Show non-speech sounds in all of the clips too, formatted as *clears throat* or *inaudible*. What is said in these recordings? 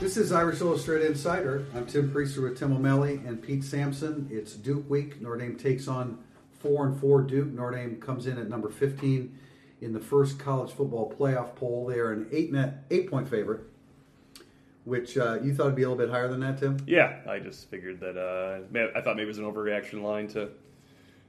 This is Irish Illustrated Insider. I'm Tim Prister with Tim O'Malley and Pete Sampson. It's Duke week. Notre Dame takes on four and four Duke. Notre Dame comes in at number 15 in the first college football playoff poll. They are an eight net eight point favorite, which uh, you thought would be a little bit higher than that, Tim. Yeah, I just figured that. Uh, may- I thought maybe it was an overreaction line to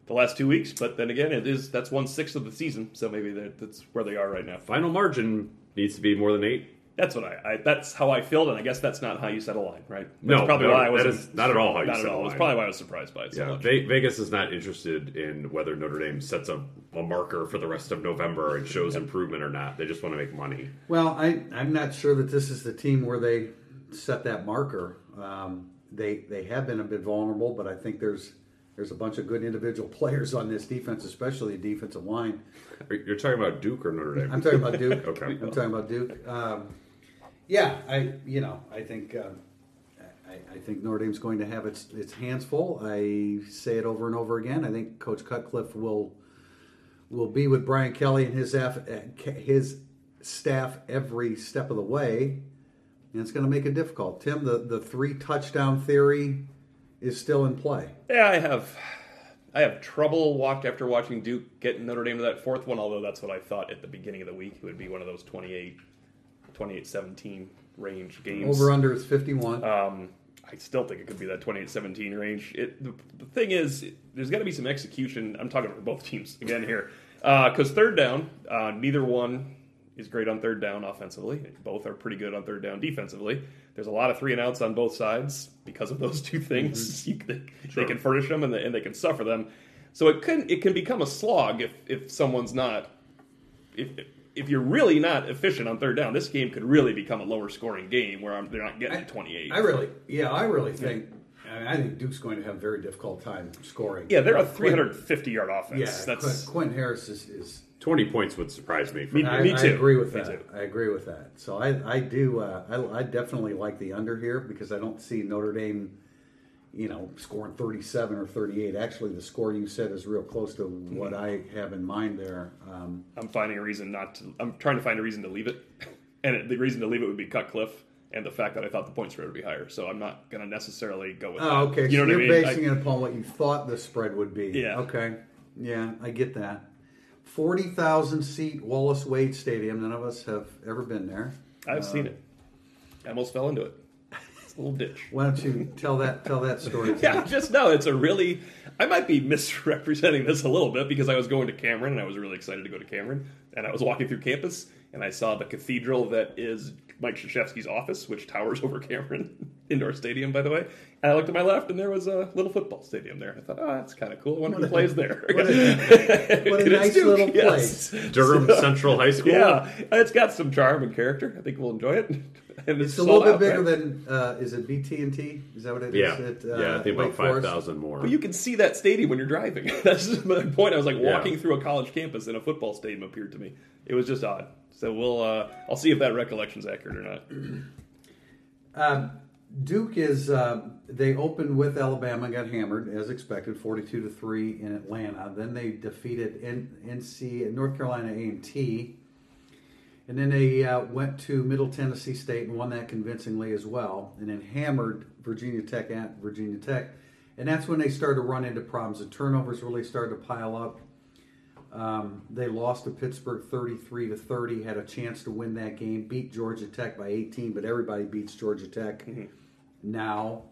the last two weeks, but then again, it is that's one sixth of the season, so maybe that's where they are right now. Final margin needs to be more than eight. That's what I, I. That's how I feel, and I guess that's not how you set a line, right? That's No, probably no, why I was that is not at all how you not set at a all. It's probably why I was surprised by it so Yeah, much. Vegas is not interested in whether Notre Dame sets a, a marker for the rest of November and shows improvement or not. They just want to make money. Well, I, I'm not sure that this is the team where they set that marker. Um, they they have been a bit vulnerable, but I think there's there's a bunch of good individual *laughs* players on this defense, especially the defensive line. You're talking about Duke or Notre Dame? I'm talking about Duke. *laughs* Okay. I'm talking about Duke. Um, yeah, I you know I think uh, I, I think Notre Dame's going to have its its hands full. I say it over and over again. I think Coach Cutcliffe will will be with Brian Kelly and his staff, his staff every step of the way, and it's going to make it difficult. Tim, the the three touchdown theory is still in play. Yeah, I have. I have trouble walked after watching Duke get Notre Dame to that fourth one. Although that's what I thought at the beginning of the week it would be one of those 28, 28-17 range games. Over under is 51. Um, I still think it could be that 28-17 range. It, the, the thing is, it- there's got to be some execution. I'm talking for both *laughs* teams again here, because third down, uh, neither one is great on third down offensively. Both are pretty good on third down defensively. There's a lot of three and outs on both sides because of those *laughs* two things. You, they, they can furnish them and they, and they can suffer them. So it can it can become a slog if if someone's not if if you're really not efficient on third down, this game could really become a lower scoring game where I'm, they're not getting to 28. I really, yeah, I really think. I, mean, I think Duke's going to have a very difficult time scoring. yeah, they're a Quinn- 350 yard offense. Yeah, That's Quinn- Quentin Harris is. is 20 points would surprise me. Me- From I, me I too. agree with Me that. too. I agree with that. So I, I do. Uh, I, I definitely like the under here because I don't see Notre Dame, you know, scoring 37 or 38. Actually, the score you said is real close to what I have in mind there. Um, I'm finding a reason not to. I'm trying to find a reason to leave it, *laughs* and it, the reason to leave it would be Cutcliffe and the fact that I thought the point spread would be higher. So I'm not going to necessarily go with that. oh, okay. You know so what you're mean? basing I- it upon what you thought the spread would be. Yeah. Okay. Yeah, I get that. 40,000 seat Wallace Wade Stadium. None of us have ever been there. I've seen it. I almost fell into it. Little ditch. Why don't you tell that tell that story? to *laughs* Yeah, just know it's a really. I might be misrepresenting this a little bit because I was going to Cameron and I was really excited to go to Cameron. And I was walking through campus and I saw the cathedral that is Mike Krzyzewski's office, which towers over Cameron *laughs* Indoor Stadium, by the way. And I looked to my left and there was a little football stadium there. I thought, oh, that's kind of cool. I wonder who What a- plays there. what a- *laughs* what a nice Duke, little yes. Durham Central High School? Yeah, it's got some charm and character. I think we'll enjoy it. *laughs* And It's a little bit out, bigger right? than uh, is it BB&T? Is that what it is? Yeah. At, uh, yeah, I think about Wake 5,000 more. But you can see that stadium when you're driving. *laughs* That's just my point. I was like Yeah. walking through a college campus and a football stadium appeared to me. It was just odd. So we'll uh, I'll see if that recollection's accurate or not. Um, Duke is um, they opened with Alabama, got hammered as expected, forty-two to three in Atlanta. Then they defeated N- NC North Carolina A and T, and then they uh, went to Middle Tennessee State and won that convincingly as well. And then hammered Virginia Tech at Virginia Tech, and that's when they started to run into problems. The turnovers really started to pile up. Um, they lost to Pittsburgh 33 to 30. Had a chance to win that game. Beat Georgia Tech by 18, but everybody beats Georgia Tech now.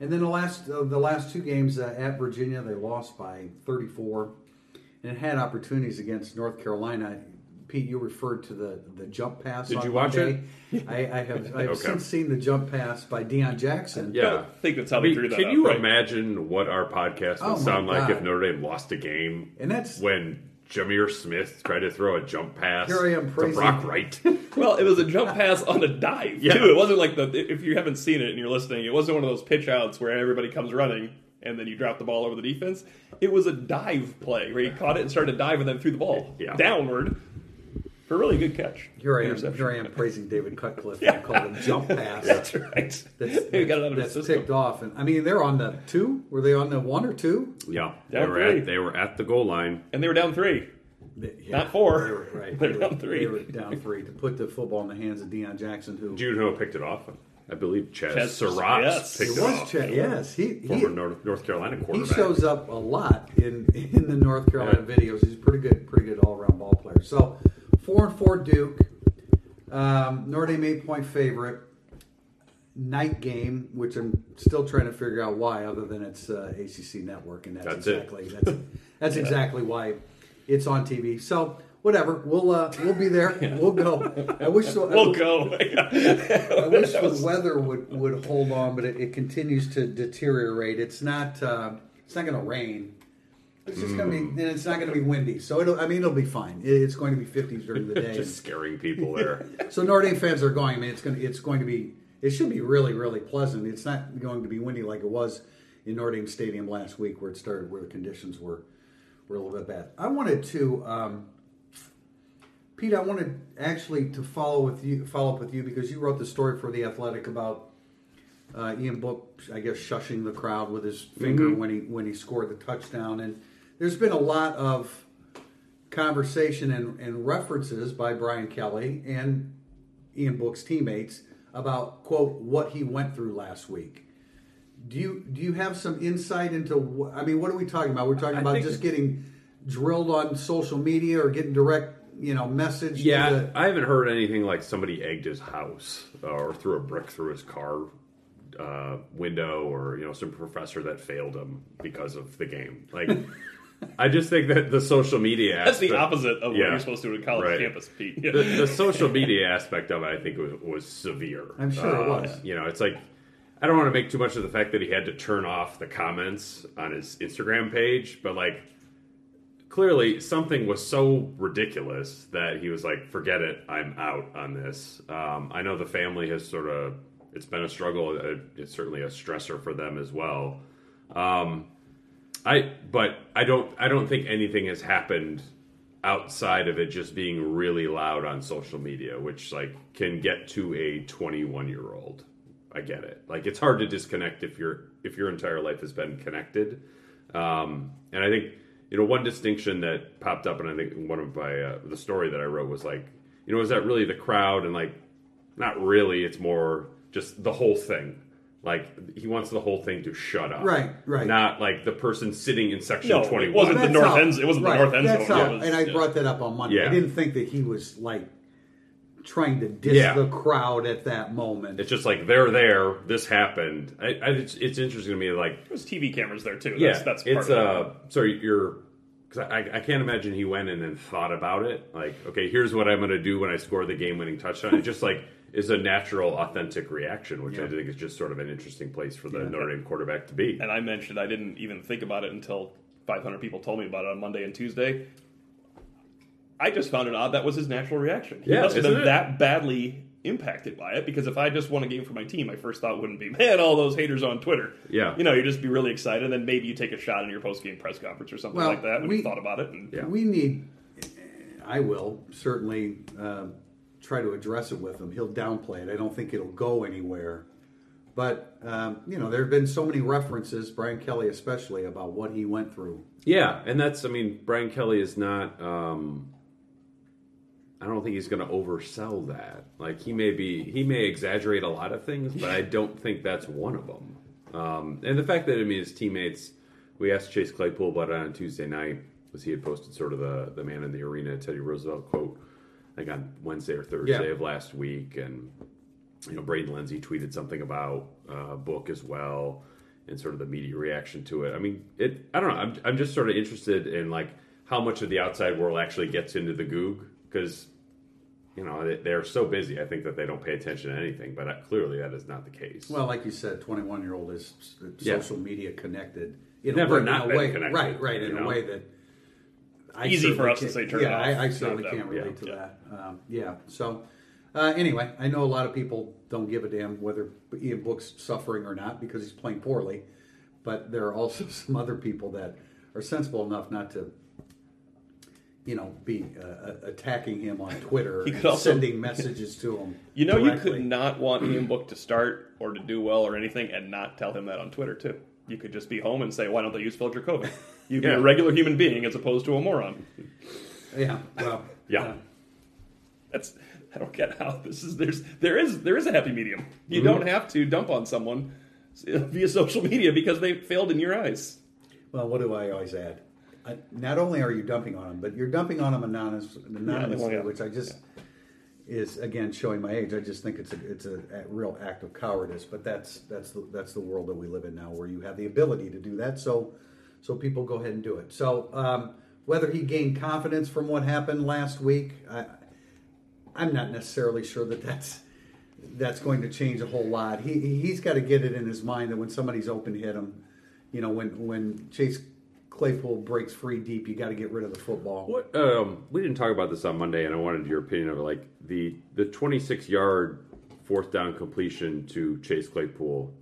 And then the last uh, the last two games uh, at Virginia, they lost by 34, and had opportunities against North Carolina. Pete, you referred to the the jump pass. Did on you watch Monday. I, I have. I've Okay. since seen the jump pass by Deon Jackson. Yeah. I think that's how I they drew that can up, you right? imagine what our podcast would Oh sound like if Notre Dame lost a game and that's when Jahmir Smith tried to throw a jump pass Here I am to Brock Wright? *laughs* Well, it was a jump pass on a dive Yeah. too. It wasn't like the if you haven't seen it and you're listening, it wasn't one of those pitch outs where everybody comes running and then you drop the ball over the defense. It was a dive play where he caught it and started to dive and then threw the ball Yeah. downward for a really good catch. here I am. Here I am praising David Cutcliffe. *laughs* and I called it jump *laughs* pass. That's right. That's, *laughs* He got it that's his system. ticked off, and I mean they're on the two. Were they on the one or two? yeah, they Down were three. at they were at the goal line. And they were down three. They- Not four. They were, right. They're they were, down three. They were down three to put the football in the hands of Deon Jackson, who Do you know picked it off? I believe Chazz, Chazz Surratt yes. picked It it, was off. Chet. Yes, he he, Former North, North Carolina he shows up a lot in in the North Carolina Yeah. videos. He's a pretty good, pretty good all around ball player. So four and four Duke, um, Notre Dame eight point favorite. Night game, which I'm still trying to figure out why, other than it's uh, ACC network, and that's, That's it. exactly that's *laughs* that's exactly why it's on TV. So whatever, we'll uh, we'll be there. *laughs* We'll go. I wish so. We'll go. *laughs* I wish the weather would, would hold on, but it, it continues to deteriorate. It's not uh, it's not going to rain. It's just going to be, and it's not going to be windy. So it'll, I mean, it'll be fine. It, it's going to be 50s during the *laughs* day. Just scaring people there. *laughs* so Notre Dame fans are going. I mean, it's going to it's going to be it should be really really pleasant. It's not going to be windy like it was in Notre Dame Stadium last week, where it started, where the conditions were were a little bit bad. I wanted to. Um, Pete, I wanted actually to follow with you, follow up with you because you wrote the story for the Athletic about uh, Ian Book, I guess, shushing the crowd with his finger when he when he scored the touchdown. And there's been a lot of conversation and, and references by Brian Kelly and Ian Book's teammates about quote what he went through last week. Do you do you have some insight into? wh- I mean, what are we talking about? We're talking I about just getting drilled on social media or getting direct, you know, message. Yeah, the- I haven't heard anything like somebody egged his house or threw a brick through his car uh, window or you know some professor that failed him because of the game. Like, I just think that the social media That's the opposite of what you're supposed to do at college Right. campus, Pete. the, the social media aspect of it, I think, was, was severe. I'm sure it Uh, was. You know, it's like I don't want to make too much of the fact that he had to turn off the comments on his Instagram page, but like clearly something was so ridiculous that he was like, "Forget it, I'm out on this." Um, I know the family has sort of it's been a struggle. uh, It's certainly a stressor for them as well. Um, I but I don't I don't think anything has happened outside of it just being really loud on social media, which like can get to a 21 year old. I get it. Like it's hard to disconnect if your if your entire life has been connected. Um, and I think you know one distinction that popped up, and I think one of my uh, the story that I wrote was like, you know, is that really the crowd? And like, not really. It's more just the whole thing. Like he wants the whole thing to shut up. Right, right. Not like the person sitting in section No, it 21. wasn't the That's north how- end- it wasn't the north end That's zone. how, It was- and I yeah. brought that up on Monday. I Yeah. didn't think that he was like trying to diss Yeah. the crowd at that moment. It's just like they're there. This happened. I, I, it's, it's interesting to me. Like, There's TV cameras there too. yeah, That's, that's part it's of it. uh. So you're, because I, I can't imagine he went in and thought about it. Like, okay, here's what I'm going to do when I score the game-winning touchdown. It just like is a natural, authentic reaction, which I think is just sort of an interesting place for the Notre Dame quarterback to be. and I mentioned I didn't even think about it until 500 people told me about it on Monday and Tuesday. I just found it odd that was his natural reaction. He Yeah, must have been it? that badly impacted by it because if I just won a game for my team, my first thought wouldn't be, man, all those haters on Twitter. Yeah. You know, you just be really excited, and then maybe you take a shot in your post game press conference or something Well, like that when we- you thought about it. And Yeah. We need. I will certainly uh, try to address it with him. He'll downplay it. I don't think it'll go anywhere. But um, you know, there have been so many references, Brian Kelly especially, about what he went through. Yeah, and that's I mean Brian Kelly is not. um I don't think he's going to oversell that. Like he may be, he may exaggerate a lot of things, but I don't think that's one of them. Um, and the fact that I mean his teammates, we asked Chase Claypool about it on Tuesday night, was he had posted sort of the the man in the arena Teddy Roosevelt quote, like on Wednesday or Thursday Yeah. of last week, and you know Braden Lenzy tweeted something about uh, book as well, and sort of the media reaction to it. I mean, it. I don't know. I'm I'm just sort of interested in like how much of the outside world actually gets into the Goog because you know they, they're so busy. I think that they don't pay attention to anything, but uh, clearly that is not the case. Well, like you said, twenty-one-year-old is s- Yeah. social media connected. In Never a way, not a way, connected, right? Right. In you a know? way that I Easy for certainly us to can't- say turn it yeah, off. I, I certainly can't relate Yeah, to yeah. that. Um, yeah. So uh, anyway, I know a lot of people don't give a damn whether Ian Book's suffering or not because he's playing poorly, but there are also *laughs* some other people that are sensible enough not to. You know, be uh, attacking him on Twitter, *laughs* You could and also- sending messages to him. *laughs* You know, directly. you could not want Ian Book to start or to do well or anything, and not tell him that on Twitter too. You could just be home and say, "Why don't they use Phil Jurkovec?" You'd be Yeah. a regular human being as opposed to a moron. Yeah. Well. Yeah. uh, That's I don't get how this is. There's there is there is a happy medium. You Mm-hmm. don't have to dump on someone via social media because they failed in your eyes. Well, what do I always add? I, not only are you dumping on them, but you're dumping on them anonymous, anonymously, yeah. which I just is again showing my age. I just think it's a it's a, a real act of cowardice. But that's that's the, that's the world that we live in now, where you have the ability to do that. So so people go ahead and do it. So um, whether he gained confidence from what happened last week, I, I'm not necessarily sure that that's that's going to change a whole lot. He he's got to get it in his mind that when somebody's open hit him, you know, when when Chase Claypool breaks free deep, you got to get rid of the football. What um, we didn't talk about this on Monday, and I wanted your opinion of it. Like the the 26 yard fourth down completion to Chase Claypool.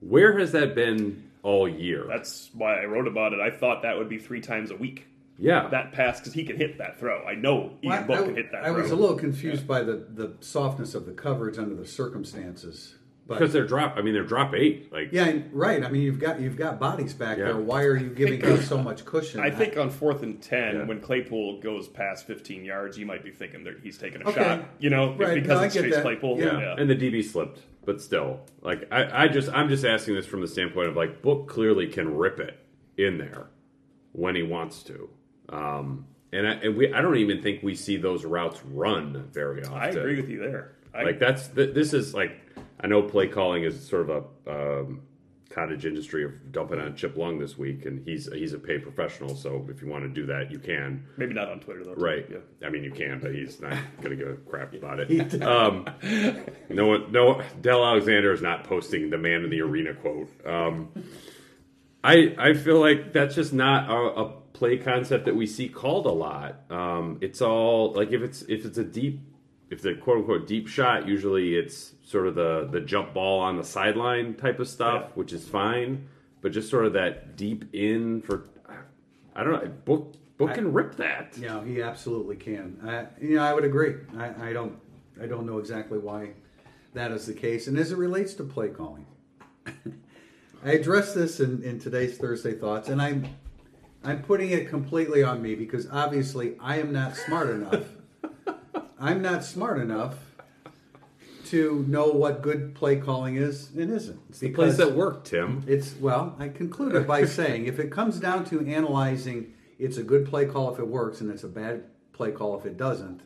Where has that been all year? That's why I wrote about it. I thought that would be three times a week. yeah, That pass because he can hit that throw. I know Ian Well, Book I, can hit that I throw. was a little confused by the, the softness of the coverage under the circumstances. But because they're drop. I mean, they're drop eight. Like yeah, and- right. I mean, you've got you've got bodies back Yeah. there. Why are you giving us so much cushion? I think on fourth and ten, Yeah. when Claypool goes past 15 yards, you might be thinking that he's taking a Okay. shot. You know, Right. because No, I it's get Chase that. Claypool. Yeah. and the DB slipped, but still, like I, I just I'm just asking this from the standpoint of like Book clearly can rip it in there when he wants to. Um, and I, and we I don't even think we see those routes run very often. I agree with you there. Like that's th- this is like I know play calling is sort of a um, cottage industry of dumping on Chip Long this week, and he's he's a paid professional. So if you want to do that, you can. maybe not on Twitter though. Right. Yeah. I mean, you can, but he's not *laughs* going to give a crap about it. *laughs* Um, no one, no. Del Alexander is not posting the "man in the arena" quote. Um, I I feel like that's just not a, a play concept that we see called a lot. Um, it's all like if it's if it's a deep, if the quote unquote deep shot, usually it's sort of the the jump ball on the sideline type of stuff, Yeah. which is fine. But just sort of that deep in for, I don't know. Book book can rip that. you know, he absolutely can. I, you know, I would agree. I, I don't I don't know exactly why that is the case. And as it relates to play calling, *laughs* I addressed this in, in today's Thursday thoughts, and I'm I'm putting it completely on me because obviously I am not smart enough. I'm not smart enough to know what good play calling is and isn't. It's The place that worked, Tim. it's well, I concluded by *laughs* saying if it comes down to analyzing, it's a good play call if it works, and it's a bad play call if it doesn't.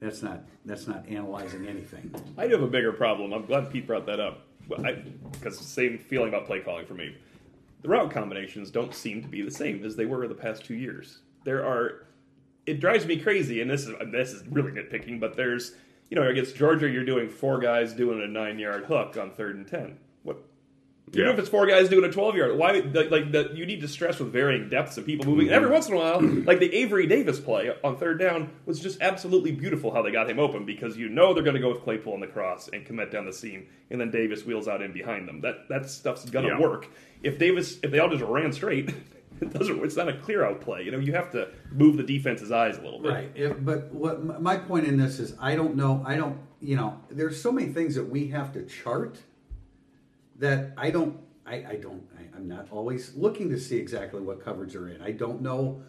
That's not that's not analyzing anything. I do have a bigger problem. I'm glad Pete brought that up. Because the same feeling about play calling for me. The route combinations don't seem to be the same as they were the past two years. There are, it drives me crazy, and this is this is really nitpicking, but there's, you know, against Georgia, you're doing four guys doing a nine yard hook on third and ten. What? Even Yeah. if it's four guys doing a twelve yard, why? Like, like the, you need to stress with varying depths of people moving. Every mm-hmm. once in a while, *clears throat* like the Avery Davis play on third down was just absolutely beautiful how they got him open because you know they're going to go with Claypool on the cross and commit down the seam, and then Davis wheels out in behind them. That that stuff's going to Yeah. work. If Davis, if they all just ran straight, *laughs* it doesn't. It's not a clear out play. You know, you have to move the defense's eyes a little bit. Right. If, but what my point in this is, I don't know. I don't. You know, there's so many things that we have to chart that I don't. I, I don't. I, I'm not always looking to see exactly what coverage they're in. I don't know.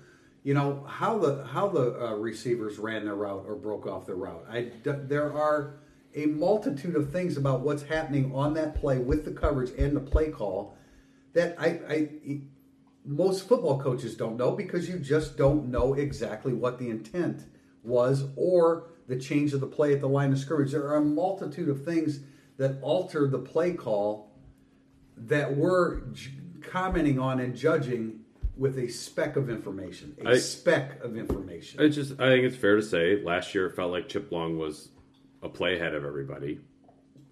You know how the how the uh, receivers ran their route or broke off their route. I d- there are a multitude of things about what's happening on that play with the coverage and the play call that I, I most football coaches don't know because you just don't know exactly what the intent was or the change of the play at the line of scrimmage. There are a multitude of things that alter the play call that we're j- commenting on and judging with a speck of information. A I- speck of information. It's just, I think it's fair to say, last year it felt like Chip Long was a play ahead of everybody,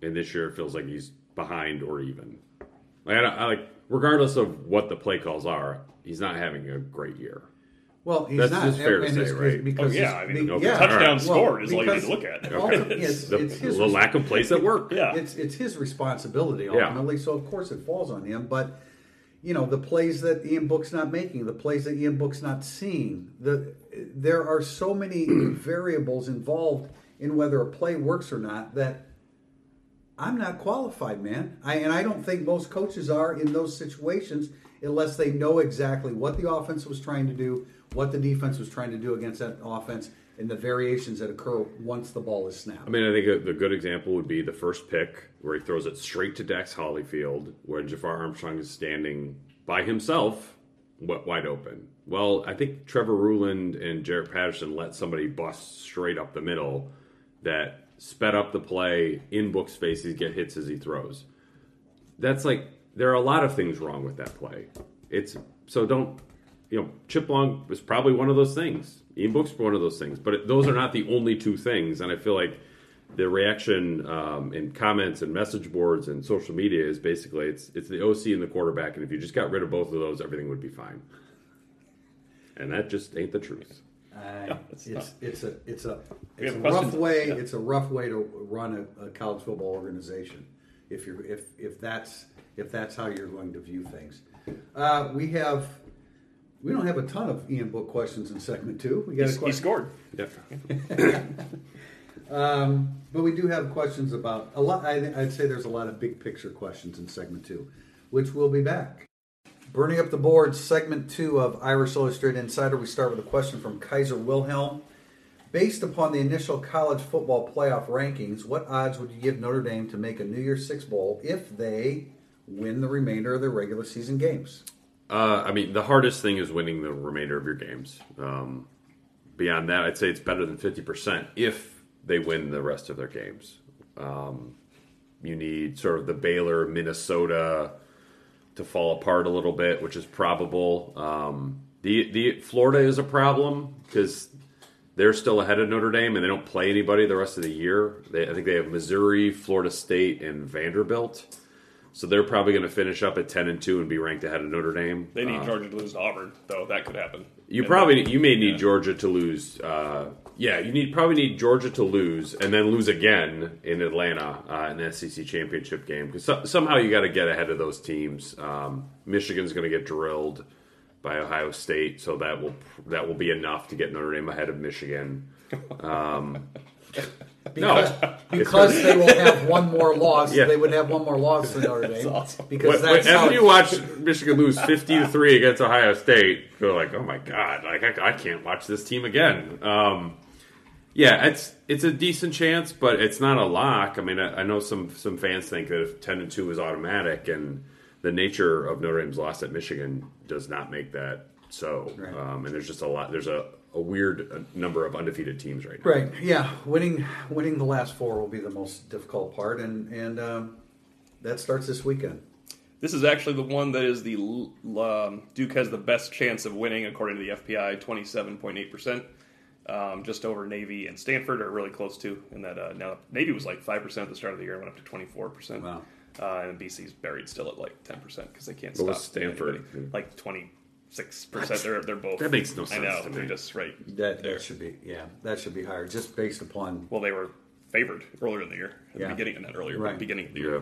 and this year it feels like he's behind or even. Like, I, don't- I like, regardless of what the play calls are, he's not having a great year. Well, he's That's not. just fair to and say, it's- right? Because Oh, yeah, I mean, be- yeah. Touchdown All right. scored is all you need because to look at. *laughs* ultimately, *laughs* Okay. it's, the, it's his the lack of plays at work. Yeah. it's it's his responsibility Yeah. ultimately. So of course it falls on him. But you know the plays that Ian Book's not making, the plays that Ian Book's not seeing. The there are so many *clears throat* variables involved in whether a play works or not that I'm not qualified, man. I and I don't think most coaches are in those situations unless they know exactly what the offense was trying to do, what the defense was trying to do against that offense, and the variations that occur once the ball is snapped. I mean, I think a, the good example would be the first pick where he throws it straight to Dax Hollifield, where Jafar Armstrong is standing by himself, wide open. Well, I think Trevor Ruhland and Jarrett Patterson let somebody bust straight up the middle that sped up the play in book space. He get hits as he throws. That's like there are a lot of things wrong with that play. It's so don't you know Chip Long was probably one of those things. Ian Book's one of those things, but it, those are not the only two things. And I feel like the reaction um, in comments and message boards and social media is basically it's it's the OC and the quarterback, and if you just got rid of both of those, everything would be fine. And that just ain't the truth. Uh, *laughs* it's it's, it's a it's a it's a rough way Yeah. it's a rough way to run a, a college football organization if you're if if that's if that's how you're going to view things. Uh, we have we don't have a ton of Ian Book questions in segment two. We got a He, he question, scored. Yeah. *laughs* um, but we do have questions about a lot. I, I'd say there's a lot of big picture questions in segment two, which we'll be back. Burning up the boards, segment two of Irish Illustrated Insider. We start with a question from Kaiser Wilhelm. Based upon the initial college football playoff rankings, what odds would you give Notre Dame to make a New Year's Six bowl if they win the remainder of their regular season games? Uh, I mean, the hardest thing is winning the remainder of your games. Um, beyond that, I'd say it's better than 50% if they win the rest of their games. Um, you need sort of the Baylor, Minnesota to fall apart a little bit, which is probable. Um, the, the Florida is a problem because they're still ahead of Notre Dame and they don't play anybody the rest of the year. They, I think they have Missouri, Florida State, and Vanderbilt. So they're probably going to finish up at 10 and 2 and be ranked ahead of Notre Dame. They need Uh, Georgia to lose to Auburn, though. That could happen. you And probably you may need yeah. Georgia to lose. Uh, yeah, you need probably need Georgia to lose and then lose again in Atlanta uh, in the SEC championship game because so, somehow you got to get ahead of those teams. Um, Michigan's going to get drilled by Ohio State, so that will that will be enough to get Notre Dame ahead of Michigan. Because, No. *laughs* because they will have one more loss. Yeah. They would have one more loss than Notre Dame. awesome. Because When- that's how Whenever you watch Michigan lose fifty to three against Ohio State, you're like, "Oh my god! Like I, I can't watch this team again." Um, yeah, it's it's a decent chance, but it's not a lock. I mean, I, I know some some fans think that if ten and two is automatic, and the nature of Notre Dame's loss at Michigan does not make that so. Right. Um, and there's just a lot. There's a, a weird uh, number of undefeated teams right now. Right. Yeah. Winning winning the last four will be the most difficult part, and and um, that starts this weekend. This is actually the one that is the um, Duke has the best chance of winning according to the FPI, twenty seven point eight percent. Um, just over Navy and Stanford are really close to, And that uh, now Navy was like five percent at the start of the year, and went up to twenty four percent. Wow. Uh, and BC's buried still at like ten percent because they can't What stop was Stanford? anybody. Like twenty six percent. They're they're both. That makes no sense. I sense know to they're me. just right That there. that should be yeah. That should be higher, just based upon Well, they were favored earlier in the year, at Yeah. the beginning, not earlier, Right. but beginning of the year. Yeah.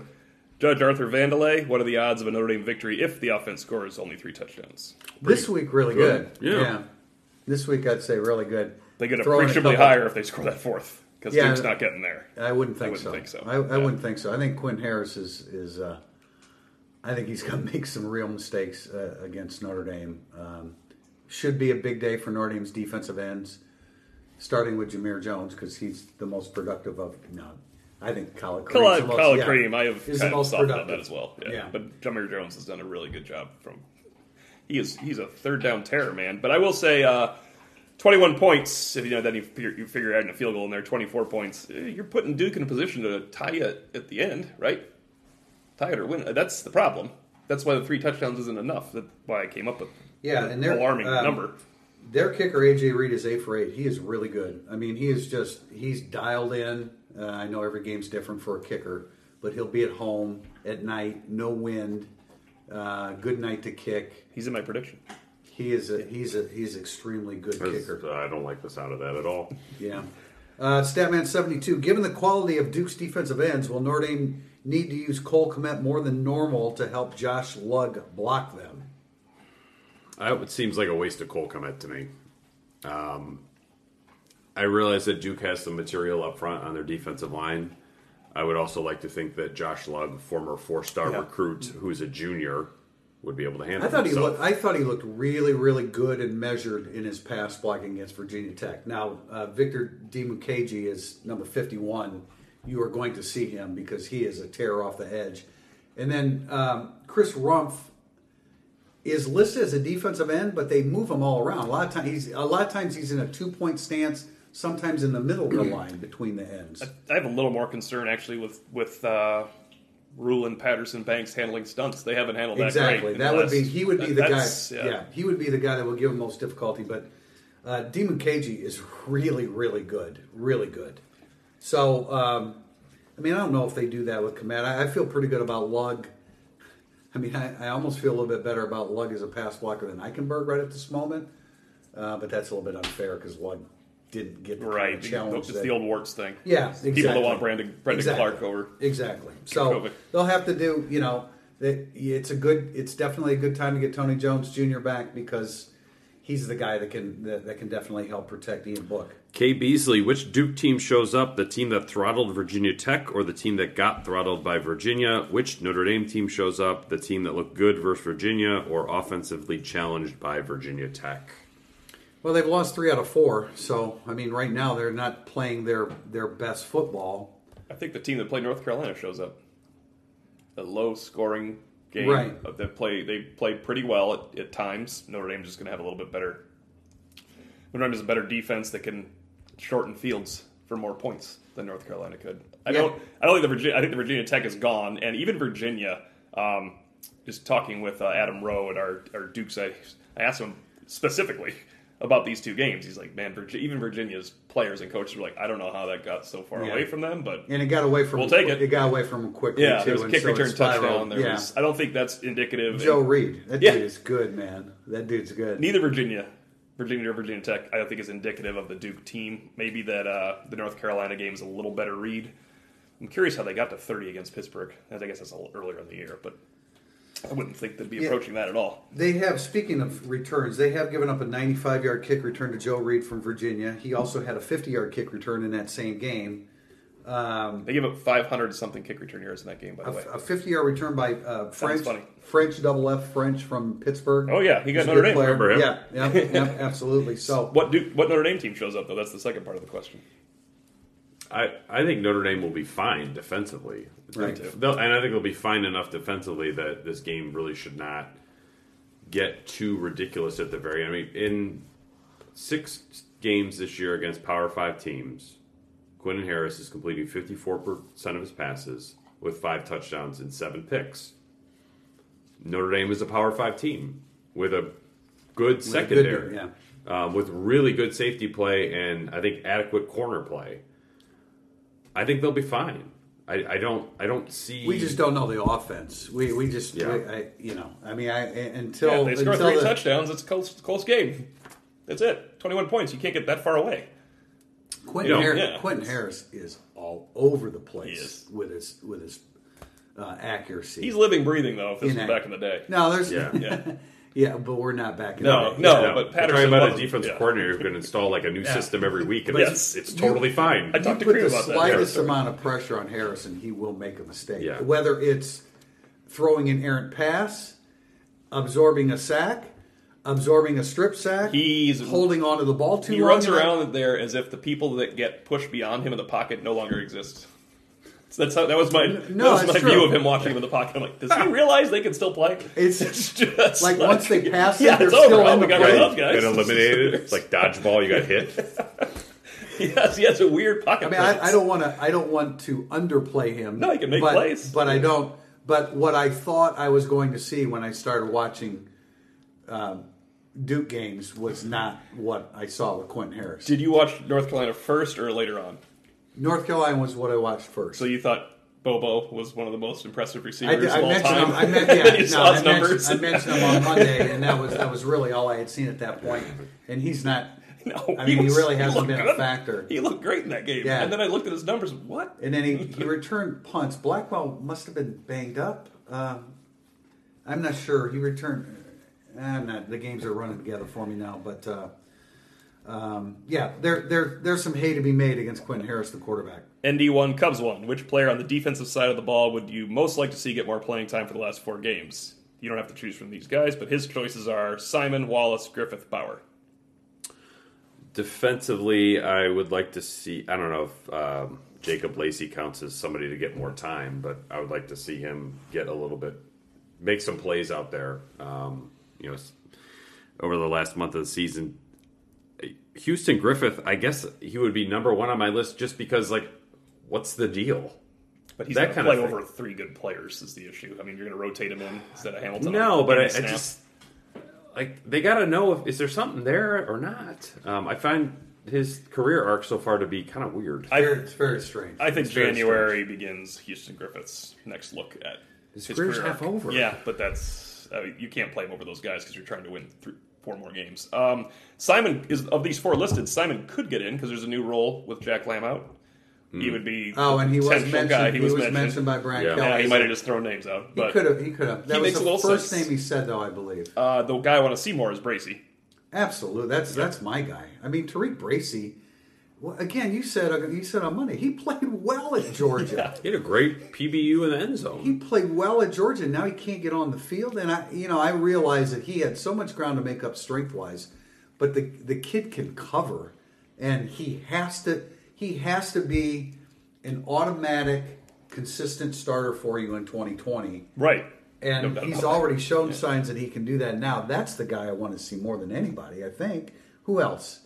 Judge Arthur Vandelay, what are the odds of a Notre Dame victory if the offense scores only three touchdowns? this week. Really good. good. Yeah. This week, I'd say really good. They get Throw in a appreciably higher if they score that fourth, because Yeah. Duke's not getting there. I wouldn't think I wouldn't so. think so. I, I Yeah. wouldn't think so. I think Quinn Harris is is. Uh, I think he's going *laughs* to make some real mistakes uh, against Notre Dame. Um, should be a big day for Notre Dame's defensive ends, starting with Jamir Jones because he's the most productive of. No, I think Khalid Kareem's Khalid, the most, Khalid yeah, Kareem, I have is the kind of on productive. that as well. Yeah. Yeah. But Jamir Jones has done a really good job from. He is he's a third down terror, man. But I will say, uh, twenty-one points. If you know, then you figure, you figure adding a field goal in there, twenty-four points. eh, You're putting Duke in a position to tie it at the end, right? Tie it or win. That's the problem. That's why the three touchdowns isn't enough. That's why I came up with Yeah, the and they're alarming um, number. Their kicker AJ Reed is eight for eight. He is really good. I mean, he is just he's dialed in. Uh, I know every game's different for a kicker, but he'll be at home at night, no wind, uh, good night to kick. He's in my prediction. He is a he's a he's extremely good kicker. I don't like the sound of that at all. Yeah. Uh, Statman seventy two. Given the quality of Duke's defensive ends, will Notre Dame need to use Cole Kmet more than normal to help Josh Lugg block them? Uh, It seems like a waste of Cole Kmet to me. Um, I realize that Duke has some material up front on their defensive line. I would also like to think that Josh Lugg, former four-star Yeah. recruit who's a junior, would be able to handle. I thought he looked. I thought he looked really, really good and measured in his pass blocking against Virginia Tech. Now, uh, Victor Dimukeje is number fifty-one. You are going to see him because he is a tear off the edge. And then um, Chris Rumph is listed as a defensive end, but they move him all around. A lot of times, he's a lot of times he's in a two-point stance. Sometimes in the middle of the *clears throat* line between the ends. I have a little more concern actually with with uh, Ruhland, Patterson, Banks handling stunts. They haven't handled that Exactly. great. That would last- be he would be the guy. that's- Yeah. he would be the guy that will give him most difficulty. But uh, Dimukeje is really, really good, really good. So um, I mean, I don't know if they do that with Kmet. I, I feel pretty good about Lugg. I mean, I, I almost feel a little bit better about Lugg as a pass blocker than Eichenberg right at this moment. Uh, but that's a little bit unfair because Lugg didn't get the kind right. of challenge. It's that- the old Warts thing. yeah, exactly. People that want Brandon Brendan Exactly. Clark over. Exactly. So Kovic. they'll have to do, you know, that it's a good, it's definitely a good time to get Tony Jones Jr. back because he's the guy that can that, that can definitely help protect Ian Book. Kay Beasley, which Duke team shows up? The team that throttled Virginia Tech or the team that got throttled by Virginia? Which Notre Dame team shows up? The team that looked good versus Virginia or offensively challenged by Virginia Tech? Well, they've lost three out of four, so I mean, right now they're not playing their their best football. I think the team that played North Carolina shows up. A low scoring game Right. of that play they played pretty well at, at times. Notre Dame's just gonna have a little bit better Notre Dame has a better defense that can shorten fields for more points than North Carolina could. I Yeah. don't I don't think the Virginia I think the Virginia Tech is gone and even Virginia um, just talking with uh, Adam Rowe at our, our Dukes I, I asked him specifically about these two games. He's like, man, Virgi- even Virginia's players and coaches were like, I don't know how that got so far Yeah. away from them, but And it got away from We'll take it. It got away from them quickly yeah, too. there was a kick so return touchdown. There yeah. was. I don't think that's indicative. Joe Reed, that Yeah. dude is good, man. That dude's good. Neither Virginia, Virginia or Virginia Tech, I don't think is indicative of the Duke team. Maybe that uh, the North Carolina game is a little better read. I'm curious how they got to 30 against Pittsburgh. I guess that's a little earlier in the year, but I wouldn't think they'd be Yeah. approaching that at all. They have, speaking of returns, they have given up a 95 yard kick return to Joe Reed from Virginia. He also had a 50 yard kick return in that same game. Um, They gave up 500 something kick return yards in that game, by the way. a 50 yard return by uh, French. French double F French from Pittsburgh. Oh, yeah, he got He's a Notre good Dame. player. Remember him? Yeah, yeah, yeah, absolutely. So *laughs* What Duke, what Notre Dame team shows up though? That's the second part of the question. I, I think Notre Dame will be fine defensively. Right. And I think they'll be fine enough defensively that this game really should not get too ridiculous at the very end. I mean, in six games this year against Power Five teams, Quentin Harris is completing 54% of his passes with five touchdowns and seven picks. Notre Dame is a Power Five team with a good secondary, yeah. um, with really good safety play and I think adequate corner play. I think they'll be fine. I, I don't. I don't see. we just don't know the offense. We we just Yeah. we, I, you know I mean I until Yeah, they score until three the, touchdowns. It's a close, close game. That's it. 21 points. You can't get that far away. Quentin, You know, Harris, yeah. Quentin Harris is all over the place with his with his uh, accuracy. He's living, breathing though. If this was Inac- back in the day. no, there's Yeah. *laughs* yeah. Yeah. but we're not back in No, the day. no. Yeah. but We're talking about a wasn't- defensive yeah. coordinator who can install like a new Yeah. system every week, and Yes. it's, it's totally fine. I You talked to put Crew the about that. slightest Yeah. amount of pressure on Harrison, he will make a mistake. Yeah. Whether it's throwing an errant pass, absorbing a sack, absorbing a strip sack, He's holding onto the ball too He long. runs in that- around there as if the people that get pushed beyond him in the pocket no longer exist. So that's how, that was my No, that was it's my true. view of him watching him in the pocket. I'm like, does he *laughs* realize they can still play? It's *laughs* just like once they *laughs* pass yeah, they're it's still over. Oh, in we the got play. rid of guys. Been eliminated. It's like dodgeball. You got hit. he has he has a weird pocket. I mean, I. I don't want to. I don't want to underplay him. No, he can make but, plays. but I don't. But what I thought I was going to see when I started watching um, Duke games was not what I saw with Quentin Harris. Did you watch North Carolina first or later on? North Carolina was what I watched first. So you thought Bobo was one of the most impressive I, receivers did, I of all mentioned time? him. I *laughs* meant, yeah, no, I, mentioned. I mentioned him on Monday, and that was that was really all I had seen at that point. And he's not. *laughs* No, I mean, he, was- really hasn't looked been a factor. He looked great in that game. Yeah. And then I looked at his numbers. What? And then he, *laughs* he returned punts. Blackwell must have been banged up. Um, I'm not sure. He returned. I'm not. The games are running together for me now, but uh, um, yeah, there there there's some hay to be made against Quentin Harris, the quarterback. ND1 Cubs one. Which player on the defensive side of the ball would you most like to see get more playing time for the last four games? you don't have to choose from these guys, but his choices are Simon, Wallace, Griffith, Bauer. Defensively, I would like to see. I don't know if um, Jacob Lacey counts as somebody to get more time, but I would like to see him get a little bit, make some plays out there. Um, you know, over the last month of the season, Houston Griffith. I guess he would be number one on my list just because, like, what's the deal? But he's That going to kind of play thing. over three good players is the issue. I mean, you're going to rotate him in instead of Hamilton. No, but I, I just like they got to know if is there something there or not. Um, I find his career arc so far to be kind of weird. I- it's very strange. I think It's January begins Houston Griffith's next look at His career's career half over. Yeah, but that's uh, you can't play him over those guys because you're trying to win three, four more games. Um, Simon is of these four listed. Simon could get in because there's a new role with Jack Lamb out. He would be oh, and he was mentioned. guy. He, was, mentioned. by Brian Yeah. Kelly. Yeah, he as might have just thrown names out. He could have. He could have. That He was makes a the little first sense. name he said, though. I believe. uh, the guy I want to see more is Bracy. Absolutely. That's that's my guy. I mean, Tariq Bracy. Well, again, you said uh, you said on Monday he played well at *laughs* Georgia. He had a great PBU in the end zone. He played well at Georgia. Now he can't get on the field, and I, you know, I realize that he had so much ground to make up strength wise, but the the kid can cover, and he has to he has to be an automatic, consistent starter for you in 2020. Right. And No he's already shown signs that he can do that now. That's the guy I want to see more than anybody, I think. Who else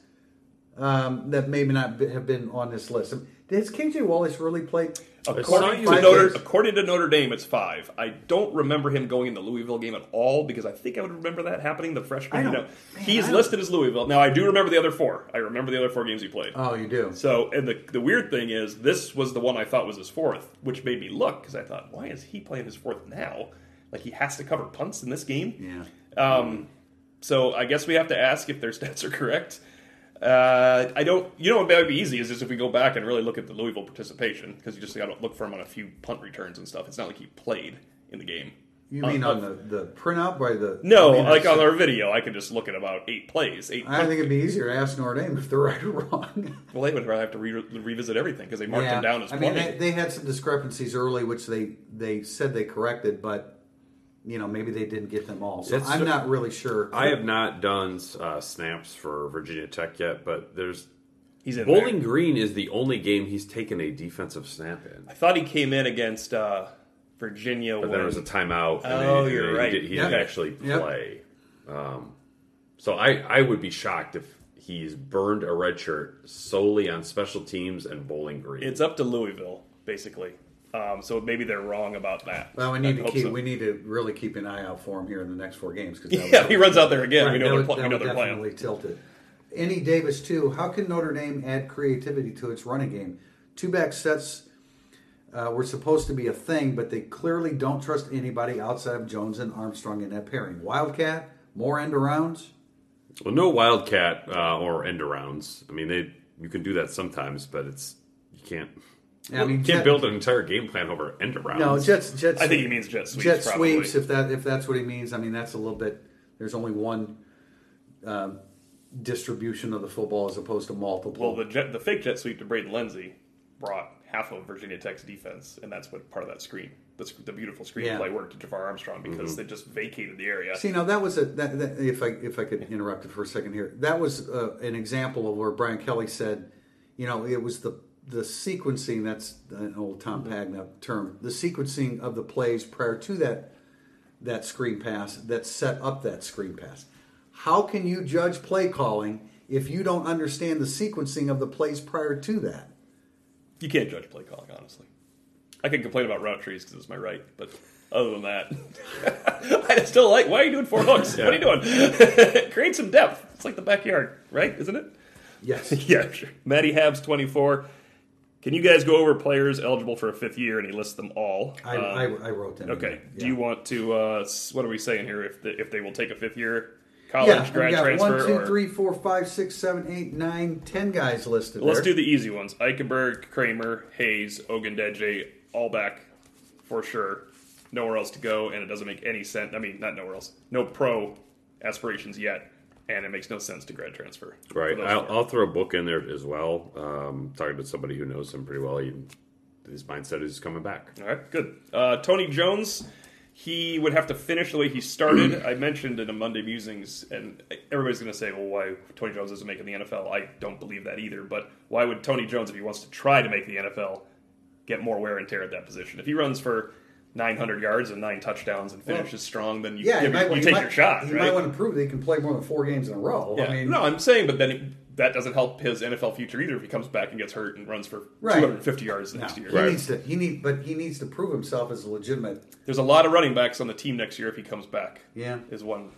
um, that maybe not be- have been on this list? Has KJ Wallace really played? According to Notre according to Notre Dame, it's five. I don't remember him going in the Louisville game at all because I think I would remember that happening. The freshman, you know, man, he's listed as Louisville. Now I do remember the other four. I remember the other four games he played. Oh, you do. So, and the the weird thing is, this was the one I thought was his fourth, which made me look because I thought, why is he playing his fourth now? Like he has to cover punts in this game. Yeah. Um, so I guess we have to ask if their *laughs* stats are correct. Uh, I don't. You know what might be easy is just if we go back and really look at the Louisville participation because you just got to look for him on a few punt returns and stuff. It's not like he played in the game. You mean Uh, on the, the printout by the? No, I mean, like on our video, I could just look at about eight plays. Eight. I think it'd be easier to ask Notre Dame if they're right or wrong. *laughs* well, they would probably have to re- revisit everything because they marked him down as I mean, they, they had some discrepancies early, which they they said they corrected, but you know maybe they didn't get them all. So It's- I'm not really sure. I have not done uh, snaps for Virginia Tech yet, but there's He's in Bowling there. Green is the only game he's taken a defensive snap in. I thought he came in against uh, Virginia. But when, then there was a timeout. And Oh, they- you're he right. did- He Yep. didn't actually Yep. play. Um, so I, I would be shocked if he's burned a red shirt solely on special teams and Bowling Green. it's up to Louisville, basically. Um, so maybe they're wrong about that. well, we I need to keep so. we need to really keep an eye out for him here in the next four games. Cause Yeah, if he runs out there again, we know that they're would- pl- we know they're definitely tilt it. Andy Davis too. How can Notre Dame add creativity to its running game? Two back sets uh, were supposed to be a thing, but they clearly don't trust anybody outside of Jones and Armstrong in that pairing. Wildcat, more end arounds. well, no wildcat uh, or end arounds. I mean, they you can do that sometimes, but it's you can't. I mean, you can't Jet- build an entire game plan over end arounds. No, jets. Jets. I think he means jet sweeps. jet probably. sweeps. If that if that's what he means, I mean that's a little bit. There's only one um, distribution of the football as opposed to multiple. Well, the jet, the fake jet sweep to Braden Lenzy brought half of Virginia Tech's defense, and that's what part of that screen, the, the beautiful screenplay Yeah. worked to Jafar Armstrong because they just vacated the area. See, now that was a that, that, if I if I could interrupt it for a second here, that was uh, an example of where Brian Kelly said, you know, it was the the sequencing. That's an old Tom mm-hmm. Pagna term. The sequencing of the plays prior to that that screen pass that set up that screen pass. How can you judge play calling if you don't understand the sequencing of the plays prior to that? You can't judge play calling, honestly. I can complain about route trees because it's my right, but other than that, *laughs* I still like. Why are you doing four hooks? What are you doing? *laughs* Create some depth. It's like the backyard, right? Isn't it? Yes. *laughs* yeah, sure. Matty Habs twenty four. Can you guys go over players eligible for a fifth year? And he lists them all. I, Um, I, I wrote them. Okay. there. Do you want to? Uh, what are we saying here? If the, if they will take a fifth year college Yeah, we grad got transfer, one, two, or three, four, five, six, seven, eight, nine, ten guys listed. let's do the easy ones: Eichenberg, Kraemer, Hayes, Ogundeji, all back for sure. Nowhere else to go, and it doesn't make any sense. I mean, not nowhere else. No pro aspirations yet, and it makes no sense to grad transfer. Right. I'll. I'll throw a book in there as well. Um, talking to somebody who knows him pretty well. He, his mindset is coming back. All right, good. Uh, Tony Jones, He would have to finish the way he started. *clears throat* I mentioned in a Monday Musings, and everybody's going to say, "Well, why Tony Jones isn't making the NFL?" I don't believe that either. But why would Tony Jones, if he wants to try to make the NFL, get more wear and tear at that position? If he runs for 900 yards and nine touchdowns and finishes Well, strong, then you, Yeah, give he it- might, you he take might- your shot. He right? might want to prove that he can play more than four games in a row. Yeah. I mean, no, I'm saying, but then it, that doesn't help his NFL future either if he comes back and gets hurt and runs for Right. 250 yards no, next year. he Right. needs to. He need, but he needs to prove himself as a legitimate. There's a lot of running backs on the team next year if he comes back. Yeah. is one.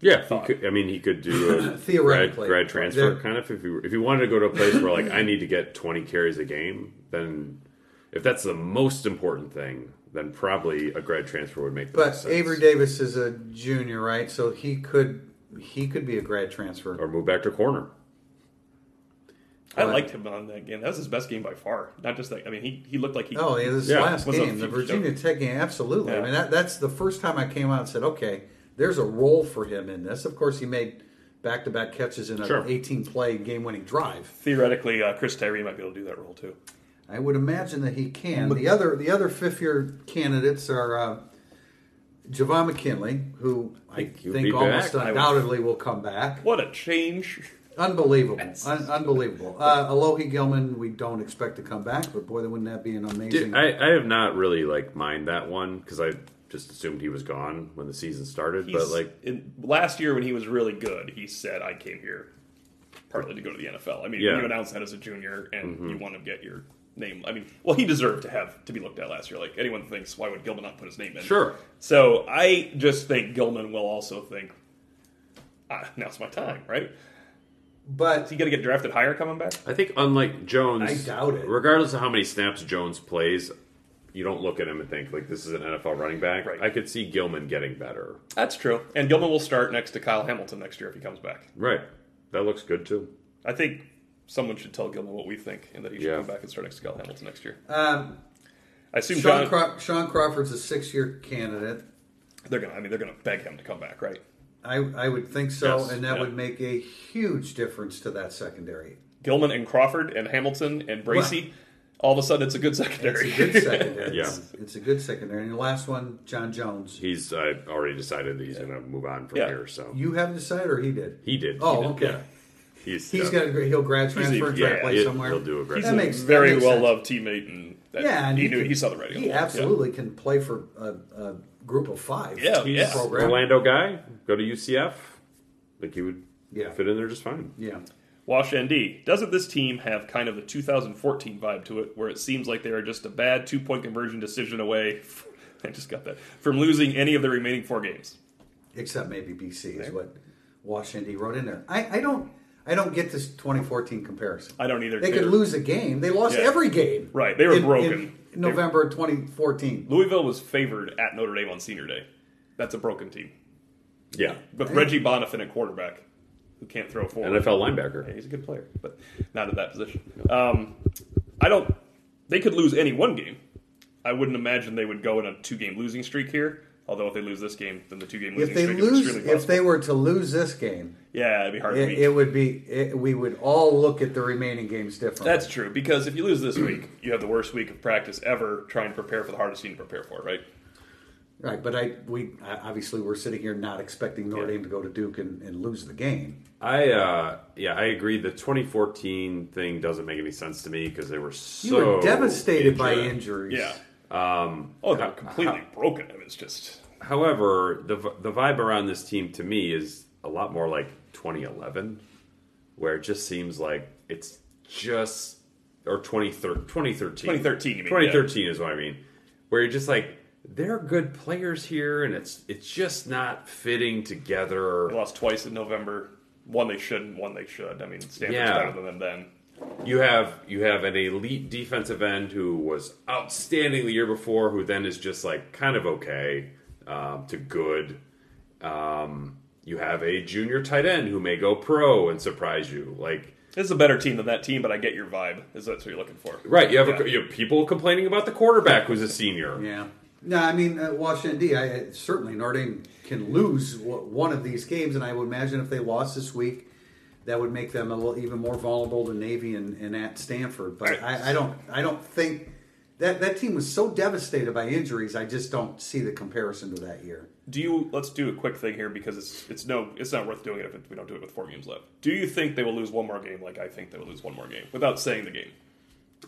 Yeah, he could, I mean, he could do *coughs* a grad, Theoretically. grad transfer There- kind of if he if he wanted to go to a place where like I need to get twenty carries a game, then if that's the most important thing, then probably a grad transfer would make the But most sense. Avery Davis is a junior, right? So he could he could be a grad transfer. or move back to corner. I Right. liked him on that game. That was his best game by far. Not just that. I mean, he, he looked like he. Oh, yeah, this Yeah, last game, the few- Virginia Tech game, absolutely. Yeah. I mean, that, that's the first time I came out and said, okay, there's a role for him in this. Of course, he made back-to-back catches in an Sure. 18-play game-winning drive. Theoretically, uh, Chris Tyree might be able to do that role too. I would imagine that he can. The other the other fifth-year candidates are uh, Javon McKinley, who I Think he'll think almost back. Undoubtedly will come back. What a change! Unbelievable, Un- unbelievable. Uh, Alohi Gilman, we don't expect to come back, but boy, wouldn't that be an amazing? Did, I, I have not really like mind that one because I just assumed he was gone when the season started. He's, but like, in, last year when he was really good, he said, "I came here partly to go to the NFL." I mean, Yeah. Mm-hmm. you announced that as a junior, and you want to get your name. I mean, well, he deserved to have to be looked at last year. Like anyone thinks, why would Gilman not put his name in? Sure. So I just think Gilman will also think, ah, now's my time, right? but Is he going to get drafted higher coming back? I think unlike Jones, I doubt it. Regardless of how many snaps Jones plays, you don't look at him and think like this is an NFL running back. Right. I could see Gilman getting better. That's true. And Gilman will start next to Kyle Hamilton next year if he comes back. Right. That looks good too. I think someone should tell Gilman what we think and that he should Yeah. come back and start next to Kyle Hamilton next year. um, I assume Sean, John, Craw- Shaun Crawford's a six-year candidate. they're going to I mean they're going to beg him to come back, right? I, I would think so, Yes, and that yeah. would make a huge difference to that secondary. Gilman and Crawford and Hamilton and Bracy, all of a sudden it's a good It's secondary. a good secondary. *laughs* Yeah. it's, it's a good secondary. And the last one, John Jones. He's uh, already decided that he's going to move on from Yeah. here. So You haven't decided, or he did? he did. Oh, He did, okay. Yeah. He's He's uh, gonna he'll grad a- transfer and try to yeah, play he- somewhere. he'll do a grad He's That a makes- very makes well sense. loved teammate, and that, yeah, and he, he, knew can- he saw the writing. on He the wall. absolutely can play for a, a group of five. Yeah, team yeah. Program. Orlando guy. Go to UCF. Like he would Yeah. fit in there just fine. Yeah. Wash ND. Doesn't this team have kind of the 2014 vibe to it, where it seems like they are just a bad two point conversion decision away? *laughs* I just got that from losing any of the remaining four games. Except maybe BC is There. what Washington wrote in there. I, I don't I don't get this 2014 comparison. I don't either. They They're- could lose a game. They lost Yeah. every game. Right, they were in- broken. in November of 2014. Louisville was favored at Notre Dame on Senior Day. That's a broken team Yeah. But Reggie Bonnafon at quarterback, who can't throw forward. NFL Yeah, linebacker. he's a good player, but not at that position. Um, I don't. They could lose any one game. I wouldn't imagine they would go in a two-game losing streak here. Although if they lose this game, then the two-game losing If they streak is lose, extremely if possible. they were to lose this game, yeah, it'd be hard to it, beat. it would be. It, we would all look at the remaining games differently. That's true because if you lose this week, you have the worst week of practice ever trying to prepare for the hardest team to prepare for, right? right. But I, we obviously we're sitting here not expecting Notre Yeah. Dame to go to Duke and, and lose the game. I uh yeah, I agree. The 2014 thing doesn't make any sense to me because they were so You were devastated by injuries. Yeah. Um, Oh, they're how- completely broken. I mean, it's just However, the the vibe around this team to me is a lot more like 2011, where it just seems like it's just or 2013 2013 2013, you mean, 2013 is what I mean, where you're just like they're good players here, and it's it's just not fitting together. they lost twice in November. One they shouldn't, one they should. I mean, Stanford's Yeah. better than them then. You have you have an elite defensive end who was outstanding the year before, who then is just like kind of okay um, to good. Um, you have a junior tight end who may go pro and surprise you. Like This is a better team than that team, but I get your vibe. Is that's what you're looking for? right, you have, Yeah. a, you have people complaining about the quarterback who's a senior. Yeah. No, I mean uh, Washington D. I, certainly Notre Dame can lose w- one of these games, and I would imagine if they lost this week, that would make them a little even more vulnerable to Navy and, and at Stanford. But I, I don't I don't think that that team was so devastated by injuries. I just don't see the comparison to that year. Do you? Let's do a quick thing here because it's it's no it's not worth doing it if it, we don't do it with four games left. Do you think they will lose one more game? Like I think they will lose one more game without saying the game.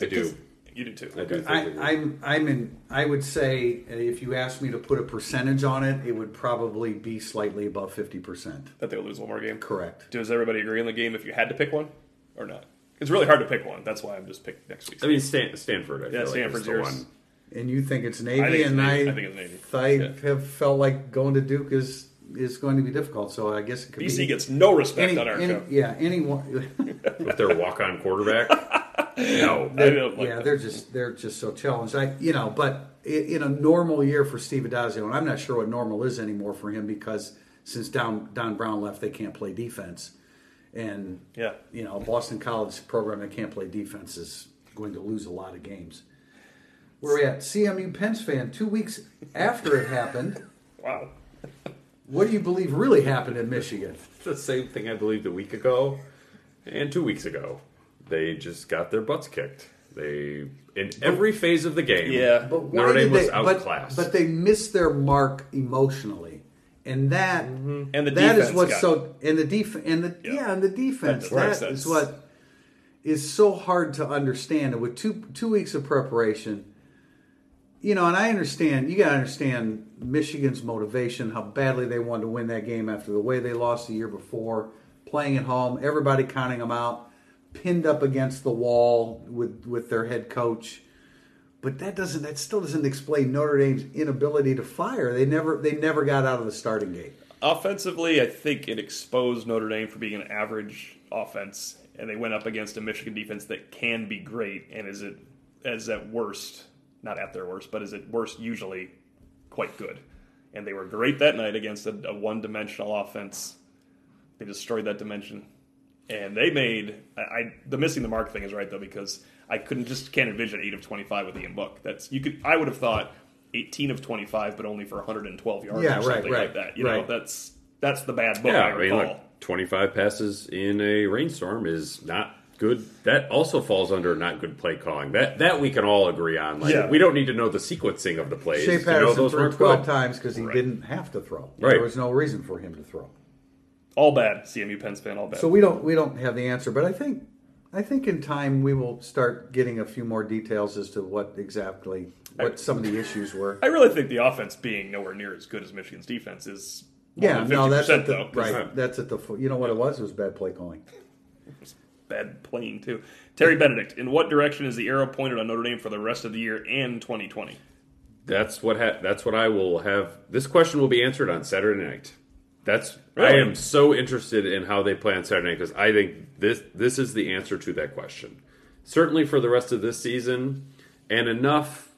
I do. You do too. I do. I, I'm I'm in. I would say uh, if you asked me to put a percentage on it, it would probably be slightly above fifty percent. That they'll lose one more game. Correct. Does everybody agree on the game if you had to pick one or not? It's really hard to pick one. That's why I'm just picking next week. I mean, Stan, Stanford. I Yeah, feel like Stanford's is the yours. one. And you think it's Navy, I think it's and Navy. I, I think it's Navy. I Yeah. have felt like going to Duke is is going to be difficult. So I guess it could BC be gets no respect any, on our any- show. yeah anyone. *laughs* With their walk-on quarterback. *laughs* no. *laughs* I don't like yeah, that. they're just they're just so challenged. I you know, but in a normal year for Steve Addazio, and I'm not sure what normal is anymore for him because since Don Don Brown left, they can't play defense, and Yeah. you know, a Boston College program that can't play defense is going to lose a lot of games. Where we at? CMU Pens fan. Two weeks after it happened, *laughs* Wow. what do you believe really happened in Michigan? the same thing I believed a week ago and two weeks ago. They just got their butts kicked. They in every phase of the game. Yeah. But why Notre Dame did was they? But, outclassed. but they missed their mark emotionally, and that mm-hmm. And the that is defense what's got- so and the def and the Yeah. yeah, and the defense That is what is so hard to understand. And with two two weeks of preparation, you know, and I understand you got to understand Michigan's motivation, how badly they wanted to win that game after the way they lost the year before, playing at home, everybody counting them out, pinned up against the wall with with their head coach. But that doesn't that still doesn't explain Notre Dame's inability to fire. They never they never got out of the starting gate. Offensively, I think it exposed Notre Dame for being an average offense, and they went up against a Michigan defense that can be great and is it as at worst, not at their worst, but is at worst usually quite good. And they were great that night against a, a one-dimensional offense. They destroyed that dimension, and they made. I, I the missing the mark thing is right though because I couldn't just can't envision eight of twenty-five with Ian Book. That's you could. I would have thought. 18 of 25, but only for 112 yards Yeah, or right, something right, like that. You know, that's that's the bad book Yeah, I I mean, recall. look, 25 passes in a rainstorm is not good. That also falls under not good play calling. That that we can all agree on. Like, Yeah. we don't need to know the sequencing of the plays. Shea to know Patterson those threw 12 good. times because he Right. didn't have to throw. Right. There was no reason for him to throw. All bad. CMU Pens fan, all bad. So we don't we don't have the answer, but I think I think in time we will start getting a few more details as to what exactly what some of the issues were. *laughs* I really think the offense being nowhere near as good as Michigan's defense is more Yeah, than no, that's at the though. 'cause right. That's at the fo- you know what it was? It was bad play calling. *laughs* Bad playing too. Terry Benedict, in what direction is the arrow pointed on Notre Dame for the rest of the year and 2020? That's what ha- that's what I will have. This question will be answered on Saturday night. That's I am so interested in how they play on Saturday because I think this this is the answer to that question. Certainly for the rest of this season, and enough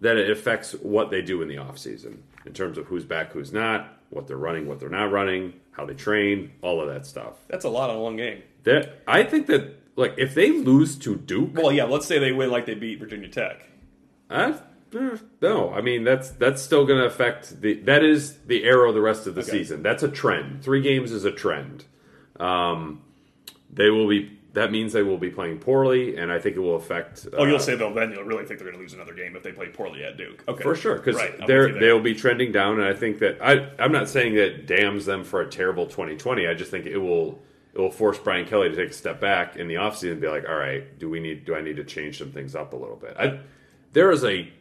that it affects what they do in the off season in terms of who's back, who's not, what they're running, what they're not running, how they train, all of that stuff. That's a lot on one game. That I think that like if they lose to Duke, Well, yeah, let's say they win like they beat Virginia Tech. I, no, I mean that's that's still going to affect the. That is the arrow the rest of the Okay. season. That's a trend. Three games is a trend. Um, they will be. That means they will be playing poorly, and I think it will affect. Oh, uh, you'll say they'll then you'll really think they're going to lose another game if they play poorly at Duke. Okay, for sure because right, they're they'll be trending down, and I think that I I'm not saying that damns them for a terrible 2020. I just think it will it will force Brian Kelly to take a step back in the offseason and be like, all right, do we need do I need to change some things up a little bit? I, there is a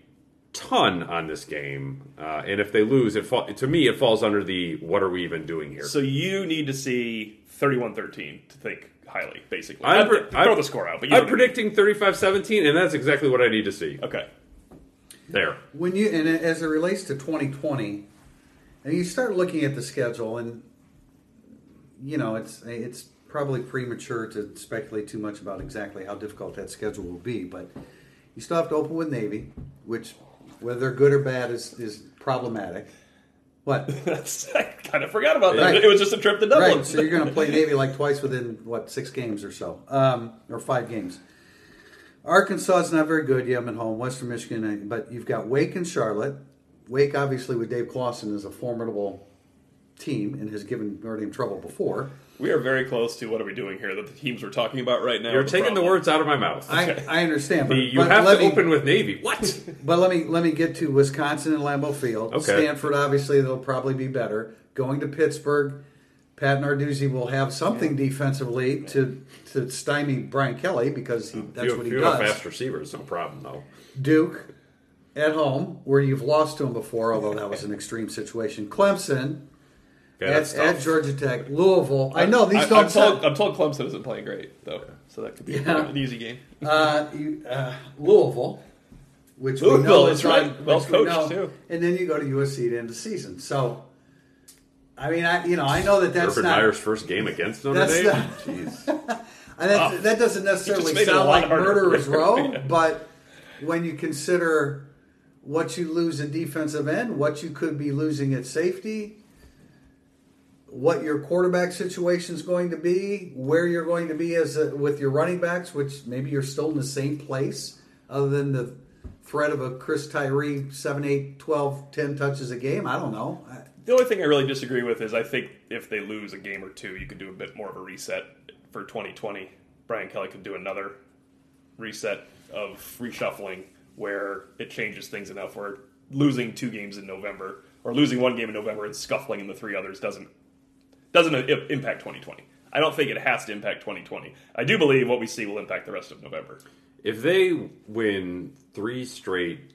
ton on this game, uh, and if they lose, it fall, to me it falls under the what are we even doing here? So you need to see 31-13 to think highly, basically. I'm Not- pre- throw I'm- the score out, but you I'm what mean. predicting 35-17, and that's exactly what I need to see. Okay. There. When you and as it relates to 2020, and you start looking at the schedule, and you know it's it's probably premature to speculate too much about exactly how difficult that schedule will be, but you still have to open with Navy, which whether they're good or bad is is problematic. What? *laughs* I kind of forgot about that. Right. It was just a trip to Dublin. Right, so you're going to play Navy like twice within what six games or so, um, or five games. Arkansas is not very good. You have them at home. Western Michigan, but you've got Wake and Charlotte. Wake, obviously, with Dave Clawson, is a formidable team and has given Notre Dame trouble before. We are very close to what are we doing here? That the teams we're talking about right now. You're are taking the words out of my mouth. I, I understand, but, you but have let to me, open with Navy. What? *laughs* But let me let me get to Wisconsin and Lambeau Field. Okay. Stanford, obviously, they'll probably be better. Going to Pittsburgh, Pat Narduzzi will have something defensively to to stymie Brian Kelly because he, that's you, what he you does. have fast receivers, no problem though. Duke at home, where you've lost to him before, although that was an extreme situation. Clemson Okay, at, at. Georgia Tech, Louisville. I know these I, don't I'm told, sound. I'm told Clemson isn't playing great though, so that could be Yeah. an easy game. Uh, you, uh, Louisville, which we Louisville know is is right. on- Well which we know. too. and then you go to USC to end the season. So, I mean, I you know I know that that's Urban not. Meyer's first game against Notre That's Dame. not- *laughs* Jeez. *laughs* and that, that doesn't necessarily made it a sound like murderer's *laughs* row, Yeah. but when you consider what you lose in defensive end, what you could be losing at safety, what your quarterback situation is going to be, where you're going to be as a, with your running backs, which maybe you're still in the same place, other than the threat of a Chris Tyree 7, 8, 12, 10 touches a game. I don't know. The only thing I really disagree with is I think if they lose a game or two, you could do a bit more of a reset for 2020. Brian Kelly could do another reset of reshuffling where it changes things enough where losing two games in November or losing one game in November and scuffling in the three others doesn't doesn't impact 2020. I don't think it has to impact 2020. I do believe what we see will impact the rest of November. If they win three straight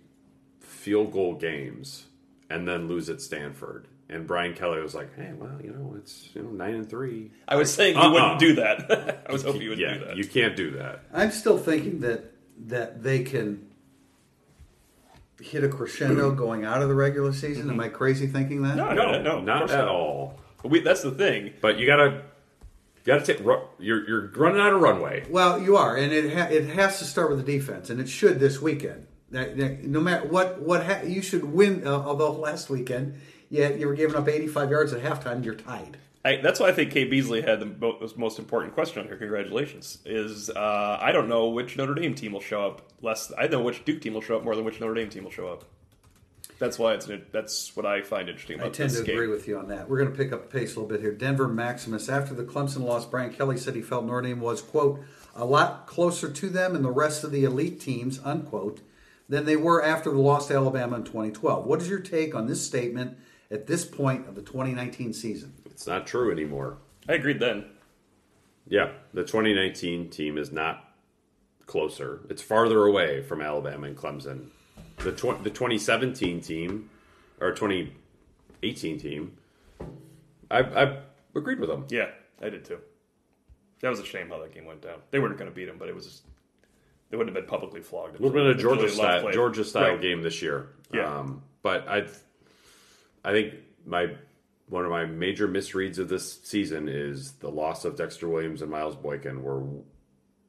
field goal games and then lose at Stanford, and Brian Kelly was like, "Hey, well, you know, it's you know nine and three." I was saying you Uh-uh. *laughs* wouldn't do that. I was hoping you would yeah, do that. you can't do that. I'm still thinking that that they can hit a crescendo *clears throat* going out of the regular season. Am mm-hmm. I crazy thinking that? no, No, no, no, not at all. We, that's the thing. But you gotta, you gotta take. ru- You're you're running out of runway. Well, you are, and it ha- it has to start with the defense, and it should this weekend. That- that- No matter what what ha- you should win. Uh, although last weekend, yeah, you were giving up 85 yards at halftime. You're tied. I, that's why I think Kay Beasley had the mo- most important question on here. Congratulations. Is uh, I don't know which Notre Dame team will show up less. I know which Duke team will show up more than which Notre Dame team will show up. That's why it's that's what I find interesting I tend this to game. agree with you on that. We're going to pick up the pace a little bit here. Denver Maximus. After the Clemson loss, Brian Kelly said he felt Notre Dame was, quote, a lot closer to them and the rest of the elite teams, unquote, than they were after the loss to Alabama in 2012. What is your take on this statement at this point of the 2019 season? It's not true anymore. I agreed then. Yeah, the 2019 team is not closer. It's farther away from Alabama and Clemson. The tw- the 2017 team or 2018 team, I I agreed with them. Yeah, I did too. That was a shame how that game went down. They weren't going to beat them, but it was. Just, they wouldn't have been publicly flogged. A little bit of Georgia style. Georgia style Right. game this year. Yeah. Um, but I I think my one of my major misreads of this season is the loss of Dexter Williams and Miles Boykin were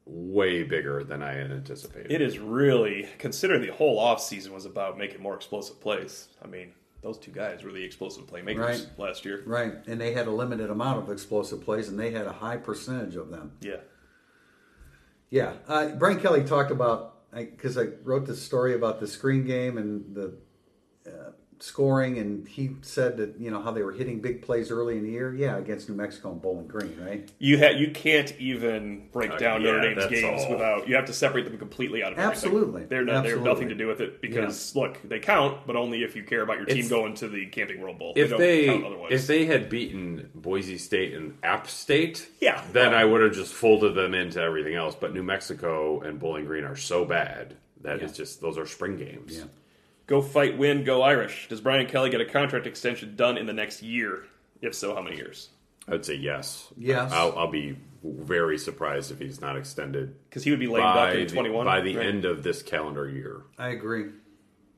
way bigger than I had anticipated. It is really considering the whole off season was about making more explosive plays. I mean, those two guys were the explosive playmakers Right. last year. Right. And they had a limited amount of explosive plays, and they had a high percentage of them. Yeah. Yeah, uh, Brian Kelly talked about because I, wrote this story about the screen game and the scoring, and he said that you know how they were hitting big plays early in the year. Yeah, against New Mexico and Bowling Green, right? You ha- you can't even break Uh, down yeah, Notre Dame's games all. without you have to separate them completely out of everything. Absolutely. They're not, they have nothing to do with it because look, they count, but only if you care about your team It's- going to the Camping World Bowl. if don't they count otherwise. if they had beaten Boise State and App State, Yeah. then I would have just folded them into everything else. But New Mexico and Bowling Green are so bad that it's just those are spring games. Yeah. Go fight, win, go Irish. Does Brian Kelly get a contract extension done in the next year? If so, how many years? I would say yes. Yes. I'll, I'll be very surprised if he's not extended Because he would be lame duck in the, twenty one by the end of this calendar year. I agree.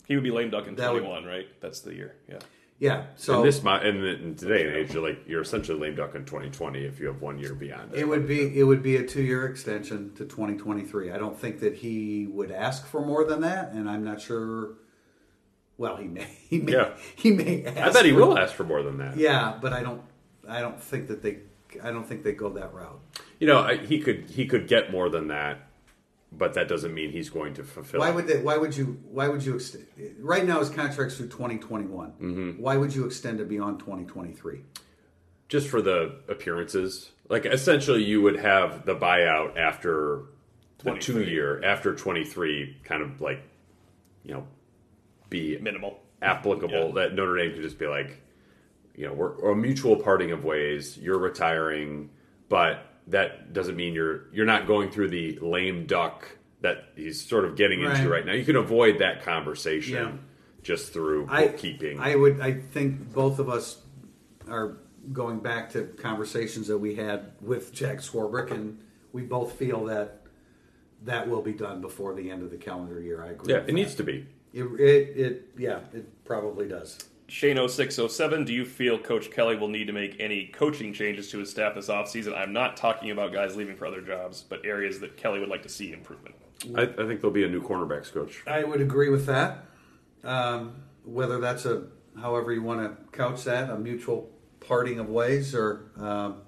He would be lame duck in That would- twenty one, right? That's the year. Yeah. Yeah, so in this mo- in, the, in today and age, you're like you're essentially lame duck in 2020 if you have one year beyond it. it would be it would be a two year extension to 2023. I don't think that he would ask for more than that, and I'm not sure. Well, he may. He may. Yeah. He may. Ask I bet he for- will ask for more than that. Yeah, but I don't. I don't think that they. I don't think they go that route. You know, I, he could he could get more than that, but that doesn't mean he's going to fulfill. Why it. would they? Why would you? Why would you? Ext- right now, his contract's through 2021. Mm-hmm. Why would you extend it beyond 2023? just for the appearances. Like essentially, you would have the buyout after the two year after twenty three, kind of like you know be Minimal. applicable. Yeah. That Notre Dame could just be like, you know, we're or a mutual parting of ways. You're retiring, but that doesn't mean you're you're not going through the lame duck that he's sort of getting into Right. right now. You can avoid that conversation Yeah. just through I, bookkeeping. I would. I think both of us are going back to conversations that we had with Jack Swarbrick, and we both feel that that will be done before the end of the calendar year. I agree. yeah, it needs to be. It, it, it. Yeah, it probably does. Shane0607, do you feel Coach Kelly will need to make any coaching changes to his staff this offseason? I'm not talking about guys leaving for other jobs, but areas that Kelly would like to see improvement. I, I think there'll be a new cornerbacks coach. I would agree with that. Um, whether that's a, however you want to couch that, a mutual parting of ways, or, um,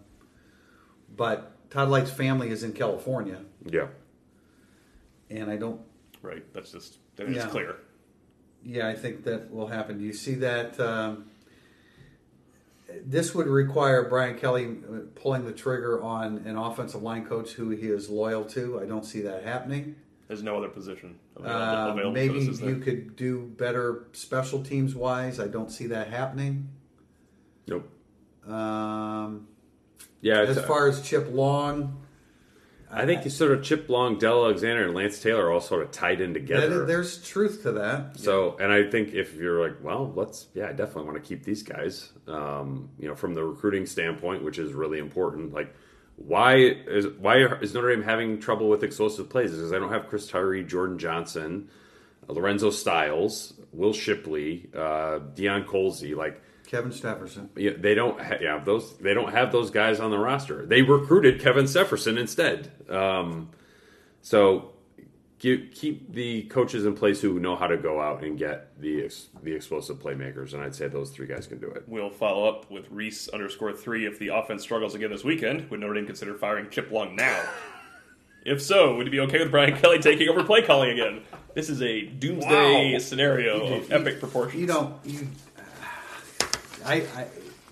but Todd Lyght's family is in California, Yeah. and I don't. Right? That's just, that is Yeah. clear. Yeah, I think that will happen. Do you see that? Um, this would require Brian Kelly uh, pulling the trigger on an offensive line coach who he is loyal to. I don't see that happening. There's no other position available, Uh, maybe for this, you could do better special teams wise. I don't see that happening. Nope. Um, Yeah. as far as Chip Long, I think you sort of Chip Long, Del Alexander, and Lance Taylor are all sort of tied in together. that- there's truth to that. So, and I think if you're like, well, let's, yeah, I definitely want to keep these guys, um, you know, from the recruiting standpoint, which is really important. Like, why is why is Notre Dame having trouble with explosive plays? Because I don't have Chris Tyree, Jordan Johnson, Lorenzo Styles, Will Shipley, uh, Deion Colzie, like. Kevin Stepherson. Yeah, they don't. Ha- yeah, those they don't have those guys on the roster. They recruited Kevin Stepherson instead. Um, so keep, keep the coaches in place who know how to go out and get the ex, the explosive playmakers, and I'd say those three guys can do it. We'll follow up with Reese underscore three. If the offense struggles again this weekend, would Notre Dame consider firing Chip Long now? *laughs* if so, would it be okay with Brian Kelly taking over play calling again? This is a doomsday Wow. scenario of epic proportions. You don't. You, I, I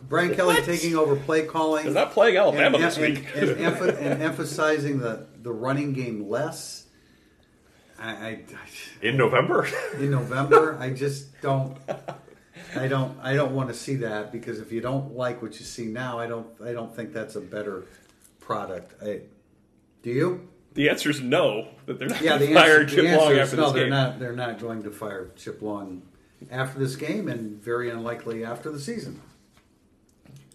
Brian Kelly What? taking over play calling. Is that playing Alabama and, this and- week? and, *laughs* emph- and emphasizing the, the running game less. I, I In November, *laughs* in November, I just don't. *laughs* I don't. I don't want to see that because if you don't like what you see now, I don't. I don't think that's a better product. I, do you? the answer is no. That they're not Yeah, going the to fire answer, Chip the answer Long is after no. this They're game. not. They're not going to fire Chip Long after this game, and very unlikely after the season.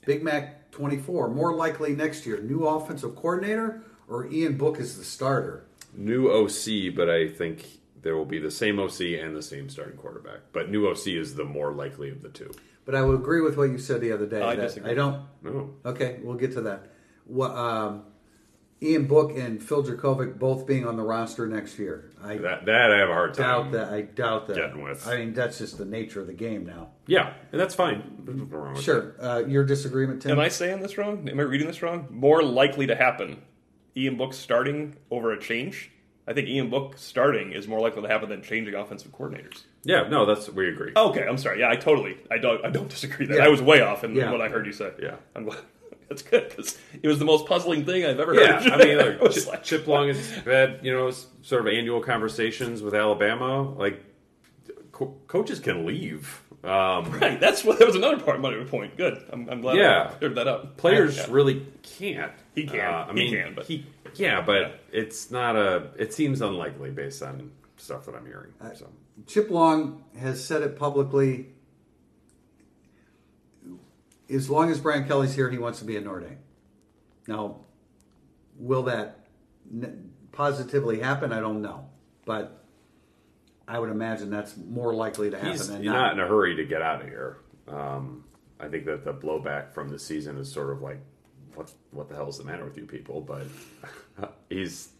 Big Mac twenty four. More likely next year. New offensive coordinator or Ian Book is the starter. new OC, but I think there will be the same OC and the same starting quarterback. But new OC is the more likely of the two. But I would agree with what you said the other day. I disagree. I don't. No, Okay, we'll get to that. What um, Ian Book and Phil Jurkovec both being on the roster next year? I that that I have a hard time doubt that. I doubt that. Getting with. I mean, that's just the nature of the game now. Yeah, and that's fine. Wrong Sure. Uh, your disagreement, Tim? Am I saying this wrong? Am I reading this wrong? More likely to happen. Ian Book starting over a change. I think Ian Book starting is more likely to happen than changing offensive coordinators. Yeah, no, that's we agree. Okay, I'm sorry. Yeah, I totally, I don't, I don't disagree. That Yeah. I was way off in Yeah. what I heard you say. Yeah. I'm glad. That's good because it was the most puzzling thing I've ever Yeah, heard. I mean, *laughs* like, I Chip, like, Chip Long has had you know sort of annual conversations with Alabama. Like, co- coaches can leave. Um, right. That's what that was another part of my point. Good. I'm, I'm glad Yeah. I cleared that up. players Yeah. really can't. He can. Uh, I He mean, can, but- he yeah, but Yeah. it's not a. It seems unlikely based on stuff that I'm hearing. So Chip Long has said it publicly. As long as Brian Kelly's here, and he wants to be at Notre Dame. Now, will that positively happen? I don't know, but I would imagine that's more likely to happen he's than not. not in a hurry to get out of here. Um, I think that the blowback from the season is sort of like, what what the hell is the matter with you people? But *laughs* he's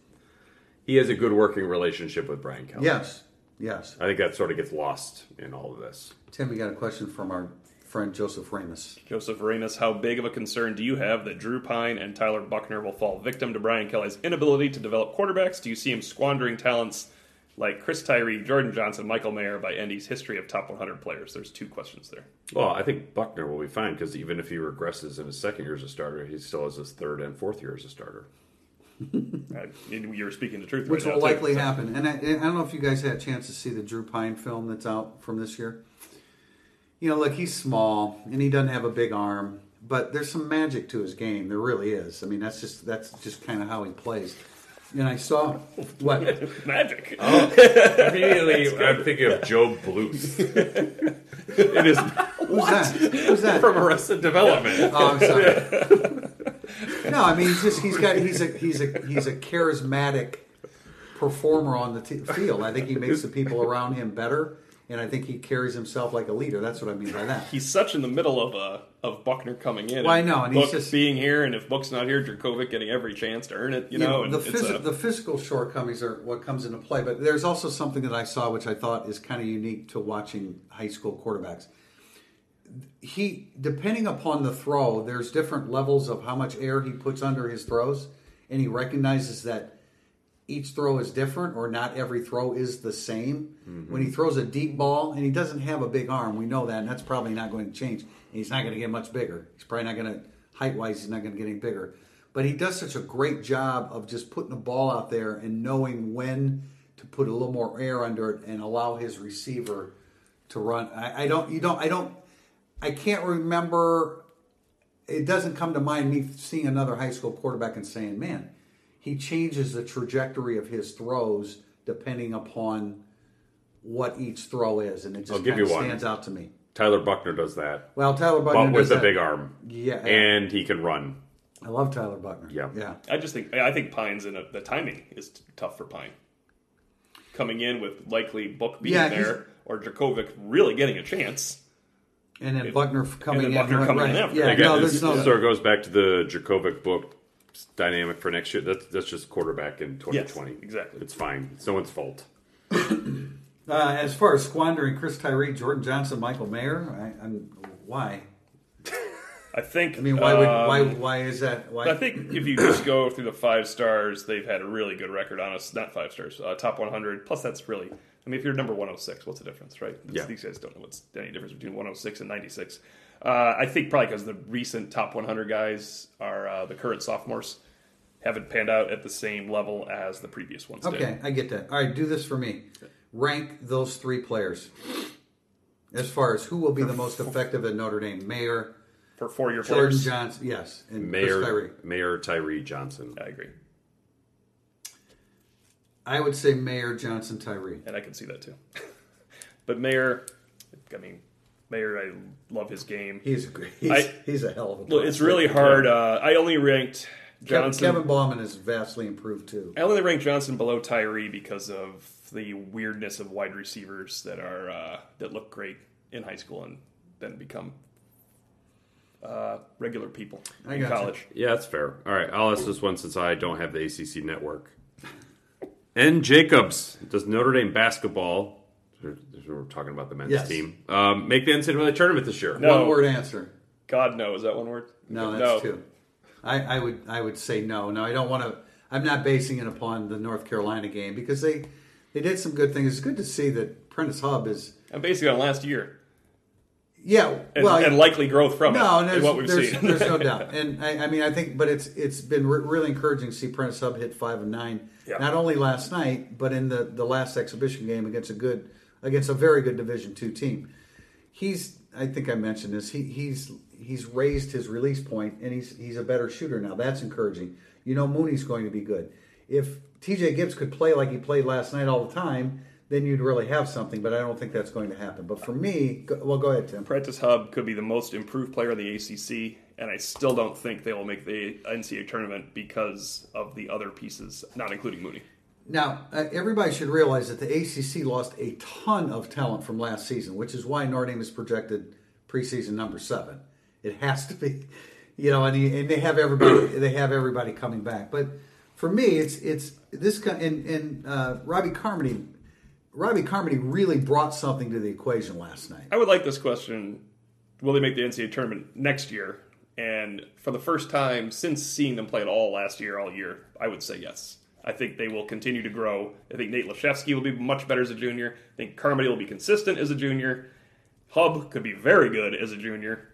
he has a good working relationship with Brian Kelly. Yes, yes. I think that sort of gets lost in all of this. Tim, we got a question from our friend Joseph Ramus. Joseph Arenas, how big of a concern do you have that Drew Pyne and Tyler Buchner will fall victim to Brian Kelly's inability to develop quarterbacks? Do you see him squandering talents like Chris Tyree, Jordan Johnson, Michael Mayer by Endy's history of top 100 players? There's two questions there. Well, I think Buchner will be fine because even if he regresses in his second year as a starter, he still has his third and fourth year as a starter. *laughs* You're speaking the truth, which right will now, likely So- happen. And I, I don't know if you guys had a chance to see the Drew Pyne film that's out from this year. You know, look, he's small and he doesn't have a big arm, but there's some magic to his game. There really is. I mean, that's just that's just kind of how he plays. And I saw what *laughs* Magic. Oh, Immediately, I'm thinking of Gob Bluth. *laughs* it is who's that? Who's that? from Arrested Development. Oh, I'm sorry. *laughs* no, I mean, he's just he's got he's a he's a he's a charismatic performer on the t- field. I think he makes the people around him better, and I think he carries himself like a leader. That's what I mean by that. *laughs* He's such in the middle of uh, of Buchner coming in. Well, I know, and he's just- being here, and if Book's not here, Jurkovec getting every chance to earn it. You, You know, know, and the, it's phys- a- the physical shortcomings are what comes into play. But there's also something that I saw, which I thought is kind of unique to watching high school quarterbacks. He, depending upon the throw, there's different levels of how much air he puts under his throws, and he recognizes that each throw is different, or not every throw is the same. Mm-hmm. When he throws a deep ball, and he doesn't have a big arm, we know that, and that's probably not going to change. And he's not going to get much bigger. He's probably not going to height wise. He's not going to get any bigger. But he does such a great job of just putting the ball out there and knowing when to put a little more air under it and allow his receiver to run. I, I don't. You don't. I don't. I can't remember. It doesn't come to mind me seeing another high school quarterback and saying, "Man, he changes the trajectory of his throws depending upon what each throw is," and it just I'll give kinda you one. stands out to me. Tyler Buchner does that, Well, Tyler Buchner but with does a big arm. Yeah, And he can run. I love Tyler Buchner. Yeah. yeah. I just think I think Pyne's in a, the timing is tough for Pyne. Coming in with likely Book being Yeah, there or Jurkovec really getting a chance. And then Buchner coming then in, Buchner coming right. in after. Yeah, Again, no, this there's no. sort of goes back to the Jurkovec book dynamic for next year. That's, that's just quarterback in 2020. Yes, exactly. It's fine. It's no one's fault. *coughs* Uh, as far as squandering Chris Tyree, Jordan Johnson, Michael Mayer, I, I'm why? I think. I mean, why would um, why why is that? Why? I think if you just go through the five stars, they've had a really good record on us. Not five stars, uh, top 100. Plus, that's really. I mean, if you're number 106, what's the difference, right? It's- Yeah. These guys don't know what's any difference between 106 and 96. Uh, I think probably because the recent top 100 guys are uh, the current sophomores haven't panned out at the same level as the previous ones did. okay, I get that. All right, do this for me. Rank those three players as far as who will be the *laughs* most effective at Notre Dame. Mayer For four-year Jordan players, Johnson, yes, and Mayer Chris Tyree. Mayer Tyree Johnson. I agree, I would say Mayer Johnson, Tyree. and I can see that too. *laughs* but Mayer, I mean, Mayer, I love his game. He's a great. He's, I- he's a hell of a. Look, it's really hard. Uh, I only ranked Kevin, Johnson. Kevin Bauman is vastly improved too. I only ranked Johnson below Tyree because of the weirdness of wide receivers that are uh, that look great in high school and then become uh, regular people I in gotcha. college. Yeah, that's fair. All right, I'll ask this one since I don't have the ACC network. N. Jacobs does Notre Dame basketball. We're talking about the men's Yes. team. Um, make the NCAA tournament this year. No. One word answer. God no, is that one word? No, that's no. two. I, I would I would say no. No, I don't want to. I'm not basing it upon the North Carolina game because they they did some good things. It's good to see that Prentiss Hubb is I'm basing it on last year yeah and, well and likely growth from no it. and is there's, what we've there's, seen. there's no *laughs* doubt and I, I mean I think but it's it's been re- really encouraging to see Prentiss Hubb hit five and nine Yeah. not only last night but in the the last exhibition game against a good against a very good Division two team. He's I think I mentioned this. He he's he's raised his release point and he's he's a better shooter now. That's encouraging. You know Mooney's going to be good. If TJ Gibbs could play like he played last night all the time, then you'd really have something. But I don't think that's going to happen. But for me, go, well, go ahead, Tim. Prentiss Hubb could be the most improved player in the ACC, and I still don't think they will make the NCAA tournament because of the other pieces, not including Mooney. Now, uh, everybody should realize that the ACC lost a ton of talent from last season, which is why Notre Dame is projected preseason number seven. It has to be, you know, and, and they have everybody *clears throat* they have everybody coming back. But for me, it's it's this kind and and uh, Robbie Carmody, Robbie Carmody really brought something to the equation last night. I would like this question: Will they make the NCAA tournament next year? And for the first time since seeing them play at all last year, all year, I would say yes. I think they will continue to grow. I think Nate Laszewski will be much better as a junior. I think Carmody will be consistent as a junior. Hubb could be very good as a junior.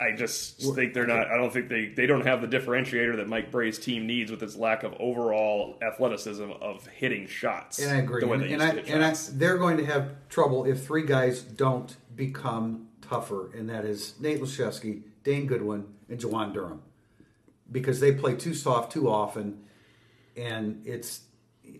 I just think they're not. I don't think they they don't have the differentiator that Mike Brey's team needs with its lack of overall athleticism of hitting shots. And I agree. The And, and I, and I, they're going to have trouble if three guys don't become tougher, and that is Nate Laszewski, Dane Goodwin, and Juwan Durham, because they play too soft too often, and it's.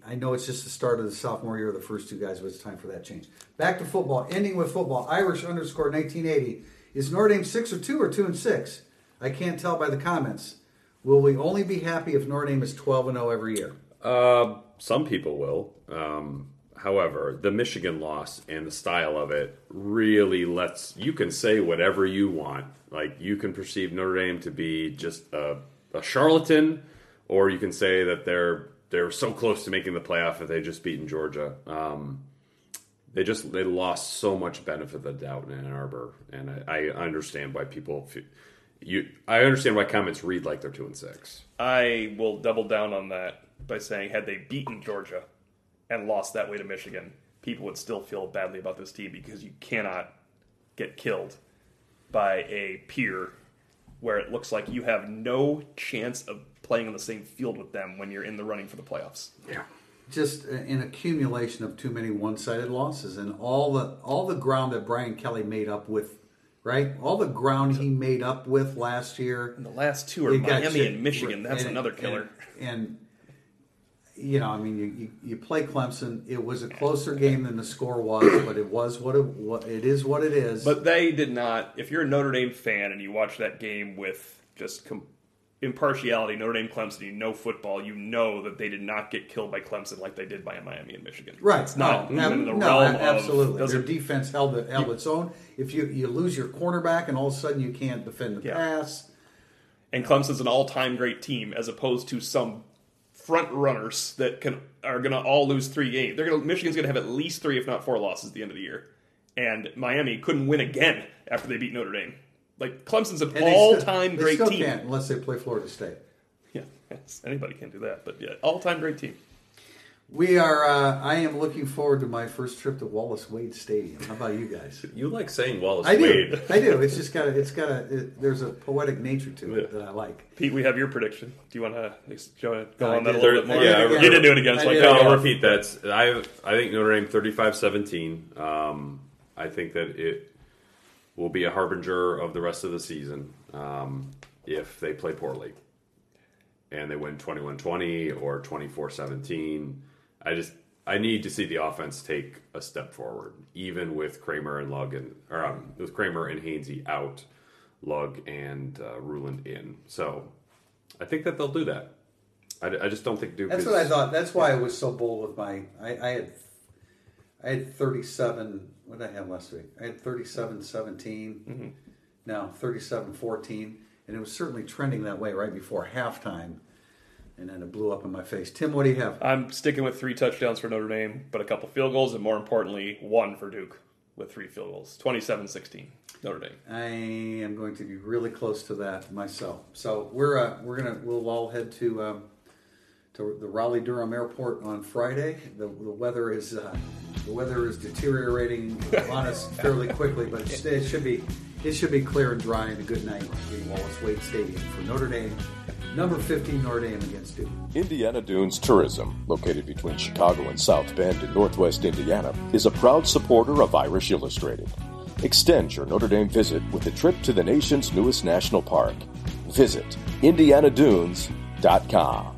I know it's just the start of the sophomore year of the first two guys, but it's time for that change. Back to football. Ending with football. Irish underscore 1980. Is Notre Dame six or two or two and six? I can't tell by the comments. Will we only be happy if Notre Dame is 12 and 0 every year? Uh, some people will. Um, however, the Michigan loss and the style of it really lets you can say whatever you want. Like you can perceive Notre Dame to be just a, a charlatan, or you can say that they're they're so close to making the playoff that they just beaten Georgia. Um, they just they lost so much benefit of the doubt in Ann Arbor, and I, I understand why people. You, I understand why comments read like they're two and six. I will double down on that by saying, had they beaten Georgia and lost that way to Michigan, people would still feel badly about this team because you cannot get killed by a peer where it looks like you have no chance of playing on the same field with them when you're in the running for the playoffs. Yeah. just uh, an accumulation of too many one-sided losses and all the all the ground that Brian Kelly made up with right all the ground he made up with last year And the last two are Miami you- and Michigan. That's and- another killer. and, and you know I mean you, you, you play Clemson it was a closer game than the score was but it was what it what it is what it is But they did not. If you're a Notre Dame fan and you watch that game with just com- impartiality, Notre Dame Clemson, you know football, you know that they did not get killed by Clemson like they did by Miami and Michigan. Right. It's not no, even in the no, realm absolutely. of. Those Their defense held it, held its own. If you, you lose your cornerback and all of a sudden you can't defend the Yeah. pass, and Clemson's an all-time great team as opposed to some front runners that can are going to all lose three games. They're going to Michigan's going to have at least three, if not four, losses at the end of the year. And Miami couldn't win again after they beat Notre Dame. Like Clemson's an and they still- all-time great still team. can't unless they play Florida State. Yeah, yes, anybody can do that. But yeah, all-time great team. We are. Uh, I am looking forward to my first trip to Wallace Wade Stadium. How about you guys? *laughs* You like saying Wallace I do. Wade. I do. It's just got. A, it's got a. It, there's a poetic nature to it Yeah. that I like. Pete, we have your prediction. Do you want to go I on that a did. little bit more? I did Yeah, you didn't do it again, so I I did, like, no, I'll repeat that. I I think Notre Dame 35-17. Um, I think that it will be a harbinger of the rest of the season um, if they play poorly and they win 21-20 or 24-17. I just I need to see the offense take a step forward, even with Kraemer and Lugg and or um, with Kraemer and Hainsey out, Lugg and uh, Ruhland in. So I think that they'll do that. I, I just don't think Duke. That's is, what I thought. That's why I was so bold with my. I, I had. I had 37. What did I have last week? I had 37 17. No, 37 14. And it was certainly trending that way right before halftime. And then it blew up in my face. Tim, what do you have? I'm sticking with three touchdowns for Notre Dame, but a couple field goals, and more importantly, one for Duke with three field goals. 27-16, Notre Dame. I am going to be really close to that myself. So we're uh, we're gonna we'll all head to um, to the Raleigh Durham Airport on Friday. The, the weather is uh, the weather is deteriorating on us *laughs* fairly quickly, but it, it should be it should be clear and dry and a good night in Wallace Wade Stadium for Notre Dame. Number 15 Notre Dame against Duke. Indiana Dunes Tourism, located between Chicago and South Bend in northwest Indiana, is a proud supporter of Irish Illustrated. Extend your Notre Dame visit with a trip to the nation's newest national park. Visit IndianaDunes.com.